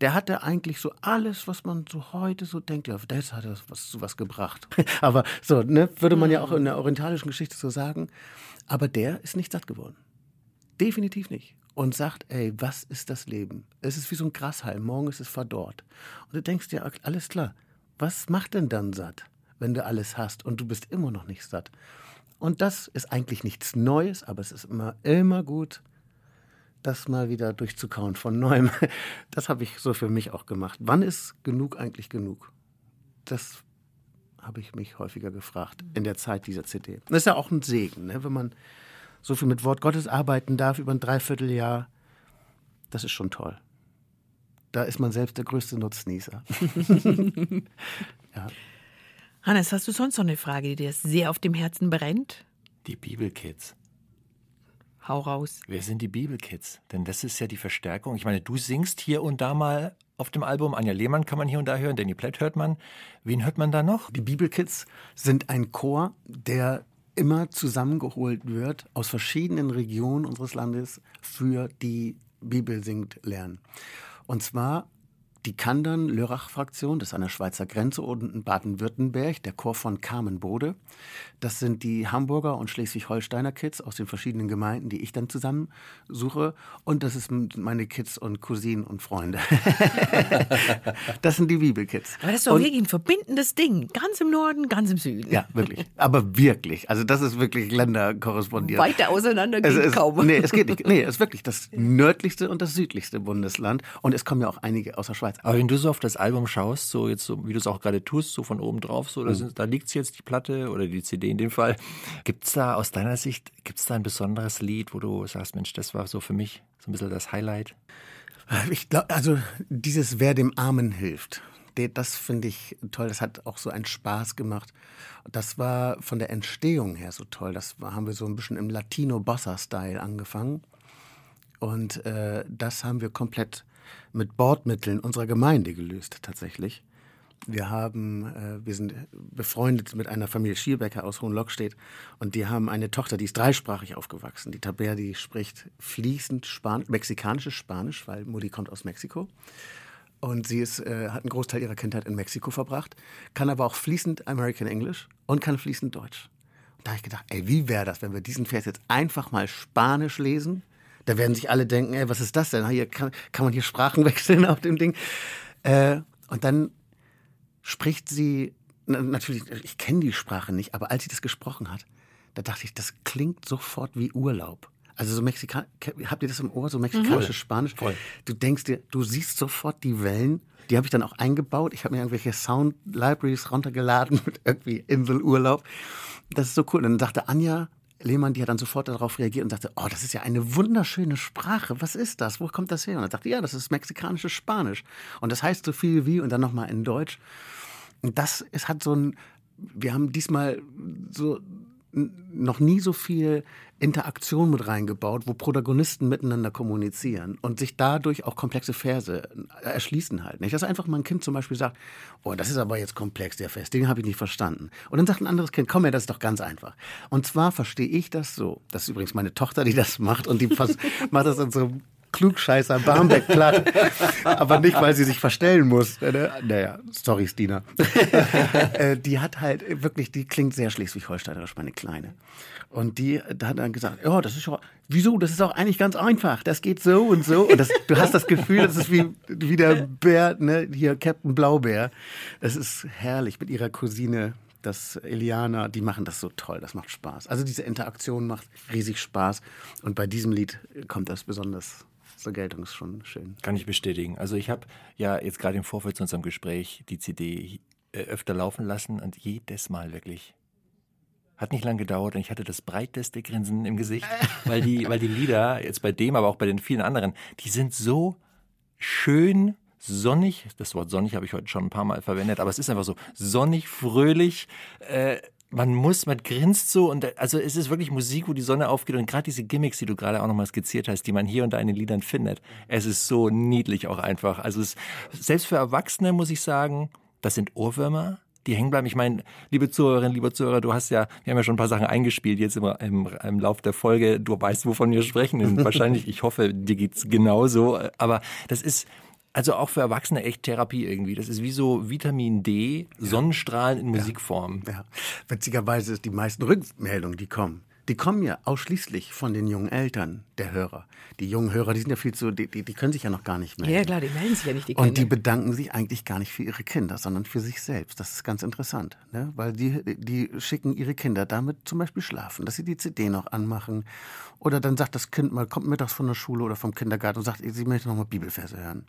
Der hatte eigentlich so alles, was man so heute so denkt, ja, das hat er was was gebracht. Aber so, ne, würde man ja auch in der orientalischen Geschichte so sagen. Aber der ist nicht satt geworden. Definitiv nicht. Und sagt, ey, was ist das Leben? Es ist wie so ein Grashalm, morgen ist es verdorrt. Und du denkst dir, alles klar, was macht denn dann satt, wenn du alles hast und du bist immer noch nicht satt? Und das ist eigentlich nichts Neues, aber es ist immer, immer gut, das mal wieder durchzukauen von neuem. Das habe ich so für mich auch gemacht. Wann ist genug eigentlich genug? Das habe ich mich häufiger gefragt in der Zeit dieser CD. Das ist ja auch ein Segen, ne? wenn man so viel mit Wort Gottes arbeiten darf über ein Dreivierteljahr, das ist schon toll. Da ist man selbst der größte Nutznießer. ja. Hannes, hast du sonst noch eine Frage, die dir sehr auf dem Herzen brennt? Die Bibelkids. Hau raus. Wer sind die Bibelkids? Denn das ist ja die Verstärkung. Ich meine, du singst hier und da mal auf dem Album. Anja Lehmann kann man hier und da hören, Danny Platt hört man. Wen hört man da noch? Die Bibelkids sind ein Chor, der immer zusammengeholt wird aus verschiedenen Regionen unseres Landes für die Bibel singt lernen. Und zwar die Kandern-Lörrach-Fraktion, das ist an der Schweizer Grenze unten in Baden-Württemberg, der Chor von Carmen Bode. Das sind die Hamburger und Schleswig-Holsteiner Kids aus den verschiedenen Gemeinden, die ich dann zusammensuche. Und das ist meine Kids und Cousinen und Freunde. das sind die Bibelkids. Aber das ist doch Und- wirklich ein verbindendes Ding. Ganz im Norden, ganz im Süden. Ja, wirklich. Aber wirklich. Also das ist wirklich länderkorrespondiert. Weiter auseinander Es geht ist, kaum. Nee, es geht nicht. Nee, es ist wirklich das nördlichste und das südlichste Bundesland. Und es kommen ja auch einige aus der Schweiz. Aber wenn du so auf das Album schaust, so jetzt so, wie du es auch gerade tust, so von oben drauf, so, da, Mhm. sind, da liegt jetzt die Platte oder die CD in dem Fall. Gibt's da aus deiner Sicht, gibt's da ein besonderes Lied, wo du sagst, Mensch, das war so für mich so ein bisschen das Highlight? Ich glaube, also dieses Wer dem Armen hilft, das finde ich toll. Das hat auch so einen Spaß gemacht. Das war von der Entstehung her so toll. Das haben wir so ein bisschen im Latino-Bossa-Style angefangen. Und äh, das haben wir komplett mit Bordmitteln unserer Gemeinde gelöst, tatsächlich. Wir haben, äh, wir sind befreundet mit einer Familie Schierbecker aus Hohenlockstedt und die haben eine Tochter, die ist dreisprachig aufgewachsen. Die Taber, die spricht fließend Spanisch, mexikanisches Spanisch, weil Mutti kommt aus Mexiko. Und sie ist, äh, hat einen Großteil ihrer Kindheit in Mexiko verbracht, kann aber auch fließend American English und kann fließend Deutsch. Und da habe ich gedacht, ey, wie wäre das, wenn wir diesen Vers jetzt einfach mal Spanisch lesen? Da werden sich alle denken, ey, was ist das denn? Hier kann, kann man hier Sprachen wechseln auf dem Ding. Äh, und dann spricht sie, na, natürlich, ich kenne die Sprache nicht, aber als sie das gesprochen hat, da dachte ich, das klingt sofort wie Urlaub. Also so Mexika habt ihr das im Ohr, so mexikanisches Spanisch? Voll. Du denkst dir, du siehst sofort die Wellen. Die habe ich dann auch eingebaut. Ich habe mir irgendwelche Sound Libraries runtergeladen mit irgendwie Inselurlaub. Das ist so cool. Und dann sagte Anja Lehmann, die hat dann sofort darauf reagiert und sagte, oh, das ist ja eine wunderschöne Sprache. Was ist das? Wo kommt das her? Und dachte ich, ja, das ist mexikanisches Spanisch. Und das heißt so viel wie und dann nochmal in Deutsch. Und das es hat so ein, wir haben diesmal so noch nie so viel Interaktion mit reingebaut, wo Protagonisten miteinander kommunizieren und sich dadurch auch komplexe Verse erschließen halt. Nicht? Dass einfach mal ein Kind zum Beispiel sagt, oh, das ist aber jetzt komplex, der Vers, den habe ich nicht verstanden. Und dann sagt ein anderes Kind, komm her, das ist doch ganz einfach. Und zwar verstehe ich das so. Das ist übrigens meine Tochter, die das macht und die macht das in so einem Klugscheißer Barmbek platt. Aber nicht, weil sie sich verstellen muss. Ne? Naja, sorry, Stina. Äh, die hat halt wirklich, die klingt sehr schleswig-holsteinerisch, meine Kleine. Und die hat dann gesagt, ja, das ist ja, wieso, das ist auch eigentlich ganz einfach. Das geht so und so. Und das, du hast das Gefühl, das ist wie, wie der Bär, ne, hier Captain Blaubeer. Das ist herrlich mit ihrer Cousine das Eliana, die machen das so toll, das macht Spaß. Also diese Interaktion macht riesig Spaß und bei diesem Lied kommt das besonders zur Geltung, ist schon schön. Kann ich bestätigen. Also ich habe ja jetzt gerade im Vorfeld zu unserem Gespräch die CD äh, öfter laufen lassen und jedes Mal wirklich. Hat nicht lang gedauert und ich hatte das breiteste Grinsen im Gesicht, weil die, weil die Lieder, jetzt bei dem, aber auch bei den vielen anderen, die sind so schön sonnig. Das Wort sonnig habe ich heute schon ein paar Mal verwendet, aber es ist einfach so sonnig, fröhlich. Äh, man muss, man grinst so und also es ist wirklich Musik, wo die Sonne aufgeht und gerade diese Gimmicks, die du gerade auch nochmal skizziert hast, die man hier und da in den Liedern findet, es ist so niedlich auch einfach. Also es, selbst für Erwachsene muss ich sagen, das sind Ohrwürmer, die hängen bleiben. Ich meine, liebe Zuhörerinnen, lieber Zuhörer, du hast ja, wir haben ja schon ein paar Sachen eingespielt jetzt im, im, im Lauf der Folge. Du weißt, wovon wir sprechen. Wahrscheinlich, ich hoffe, dir geht's genauso. Aber das ist also auch für Erwachsene echt Therapie irgendwie. Das ist wie so Vitamin D, Sonnenstrahlen in Musikform. Ja. Witzigerweise ist die meisten Rückmeldungen, die kommen, die kommen ja ausschließlich von den jungen Eltern der Hörer. Die jungen Hörer, die sind ja viel zu, die, die, die können sich ja noch gar nicht melden. Ja, klar, die melden sich ja nicht, die Kinder. Und die bedanken sich eigentlich gar nicht für ihre Kinder, sondern für sich selbst. Das ist ganz interessant, ne? weil die, die schicken ihre Kinder damit zum Beispiel schlafen, dass sie die CD noch anmachen. Oder dann sagt das Kind mal, kommt mittags von der Schule oder vom Kindergarten und sagt, sie möchte noch mal Bibelverse hören.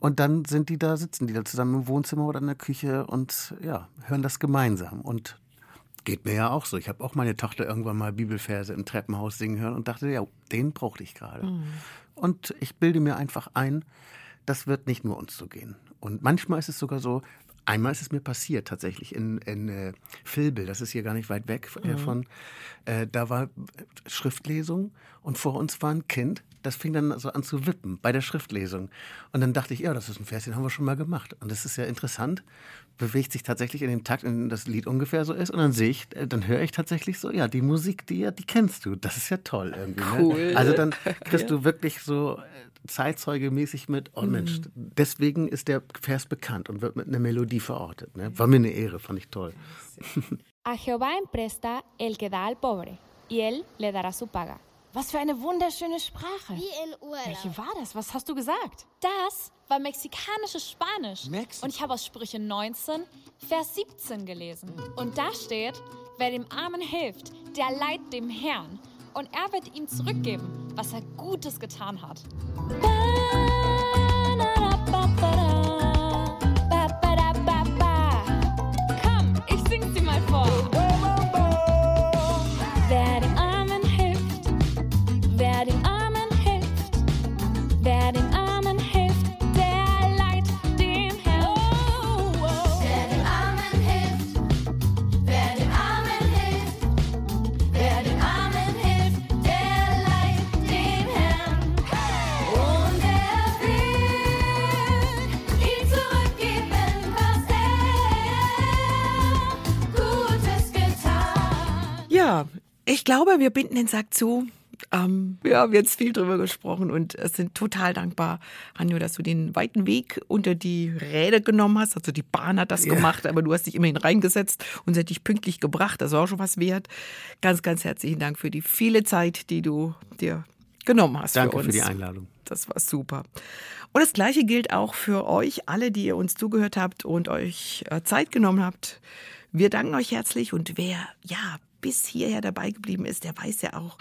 Und dann sind die da, sitzen die da zusammen im Wohnzimmer oder in der Küche und ja, hören das gemeinsam. Und geht mir ja auch so. Ich habe auch meine Tochter irgendwann mal Bibelverse im Treppenhaus singen hören und dachte, ja, den brauchte ich gerade. Mhm. Und ich bilde mir einfach ein, das wird nicht nur uns so gehen. Und manchmal ist es sogar so, Einmal ist es mir passiert, tatsächlich, in, in äh, Vilbel, das ist hier gar nicht weit weg äh, von. Äh, da war Schriftlesung und vor uns war ein Kind, das fing dann so an zu wippen bei der Schriftlesung. Und dann dachte ich, ja, das ist ein Vers, den haben wir schon mal gemacht. Und das ist ja interessant, bewegt sich tatsächlich in dem Takt, in dem das Lied ungefähr so ist. Und dann sehe ich, äh, dann höre ich tatsächlich so, ja, die Musik, die, die kennst du. Das ist ja toll irgendwie. Cool. Ne? Also dann kriegst du wirklich so äh, Zeitzeugemäßig mit, oh Mensch, deswegen ist der Vers bekannt und wird mit einer Melodie verortet. Ne? War mir eine Ehre, fand ich toll. A Jehová empresta el que da al pobre, y él le dará su paga. Was für eine wunderschöne Sprache. Wie in Urlaub. Welche war das? Was hast du gesagt? Das war mexikanisches Spanisch. Mexiko. Und ich habe aus Sprüche 19, Vers 17 gelesen. Und da steht, wer dem Armen hilft, der leiht dem Herrn. Und er wird ihm zurückgeben, was er Gutes getan hat. Komm, ich glaube, wir binden den Sack zu. Ähm, wir haben jetzt viel drüber gesprochen und sind total dankbar, Hanjo, dass du den weiten Weg unter die Räder genommen hast. Also die Bahn hat das Ja. gemacht, aber du hast dich immerhin reingesetzt und sie hat dich pünktlich gebracht. Das war auch schon was wert. Ganz, ganz herzlichen Dank für die viele Zeit, die du dir genommen hast Danke für uns. für die Einladung. Das war super. Und das Gleiche gilt auch für euch, alle, die ihr uns zugehört habt und euch äh, Zeit genommen habt. Wir danken euch herzlich und wer, ja, bis hierher dabei geblieben ist, der weiß ja auch,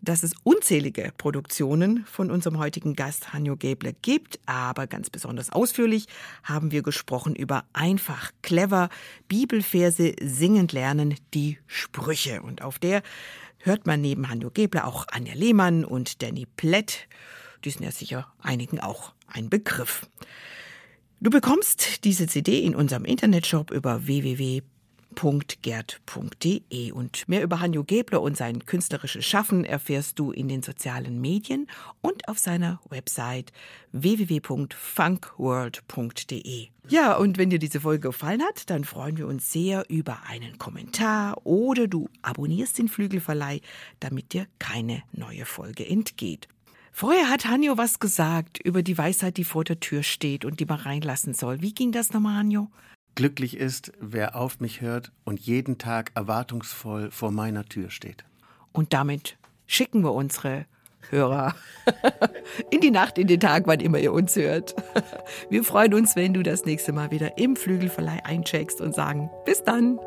dass es unzählige Produktionen von unserem heutigen Gast Hanjo Gäble gibt. Aber ganz besonders ausführlich haben wir gesprochen über einfach, clever, Bibelverse singend lernen, die Sprüche. Und auf der hört man neben Hanjo Gäble auch Anja Lehmann und Danny Plett. Die sind ja sicher einigen auch ein Begriff. Du bekommst diese CD in unserem Internetshop über www.gerd.de und mehr über Hanjo Gebler und sein künstlerisches Schaffen erfährst du in den sozialen Medien und auf seiner Website www.funkworld.de. Ja, und wenn dir diese Folge gefallen hat, dann freuen wir uns sehr über einen Kommentar oder du abonnierst den Flügelverleih, damit dir keine neue Folge entgeht. Vorher hat Hanjo was gesagt über die Weisheit, die vor der Tür steht und die man reinlassen soll. Wie ging das nochmal, Hanjo? Glücklich ist, wer auf mich hört und jeden Tag erwartungsvoll vor meiner Tür steht. Und damit schicken wir unsere Hörer in die Nacht, in den Tag, wann immer ihr uns hört. Wir freuen uns, wenn du das nächste Mal wieder im Flügelverleih eincheckst und sagen, bis dann.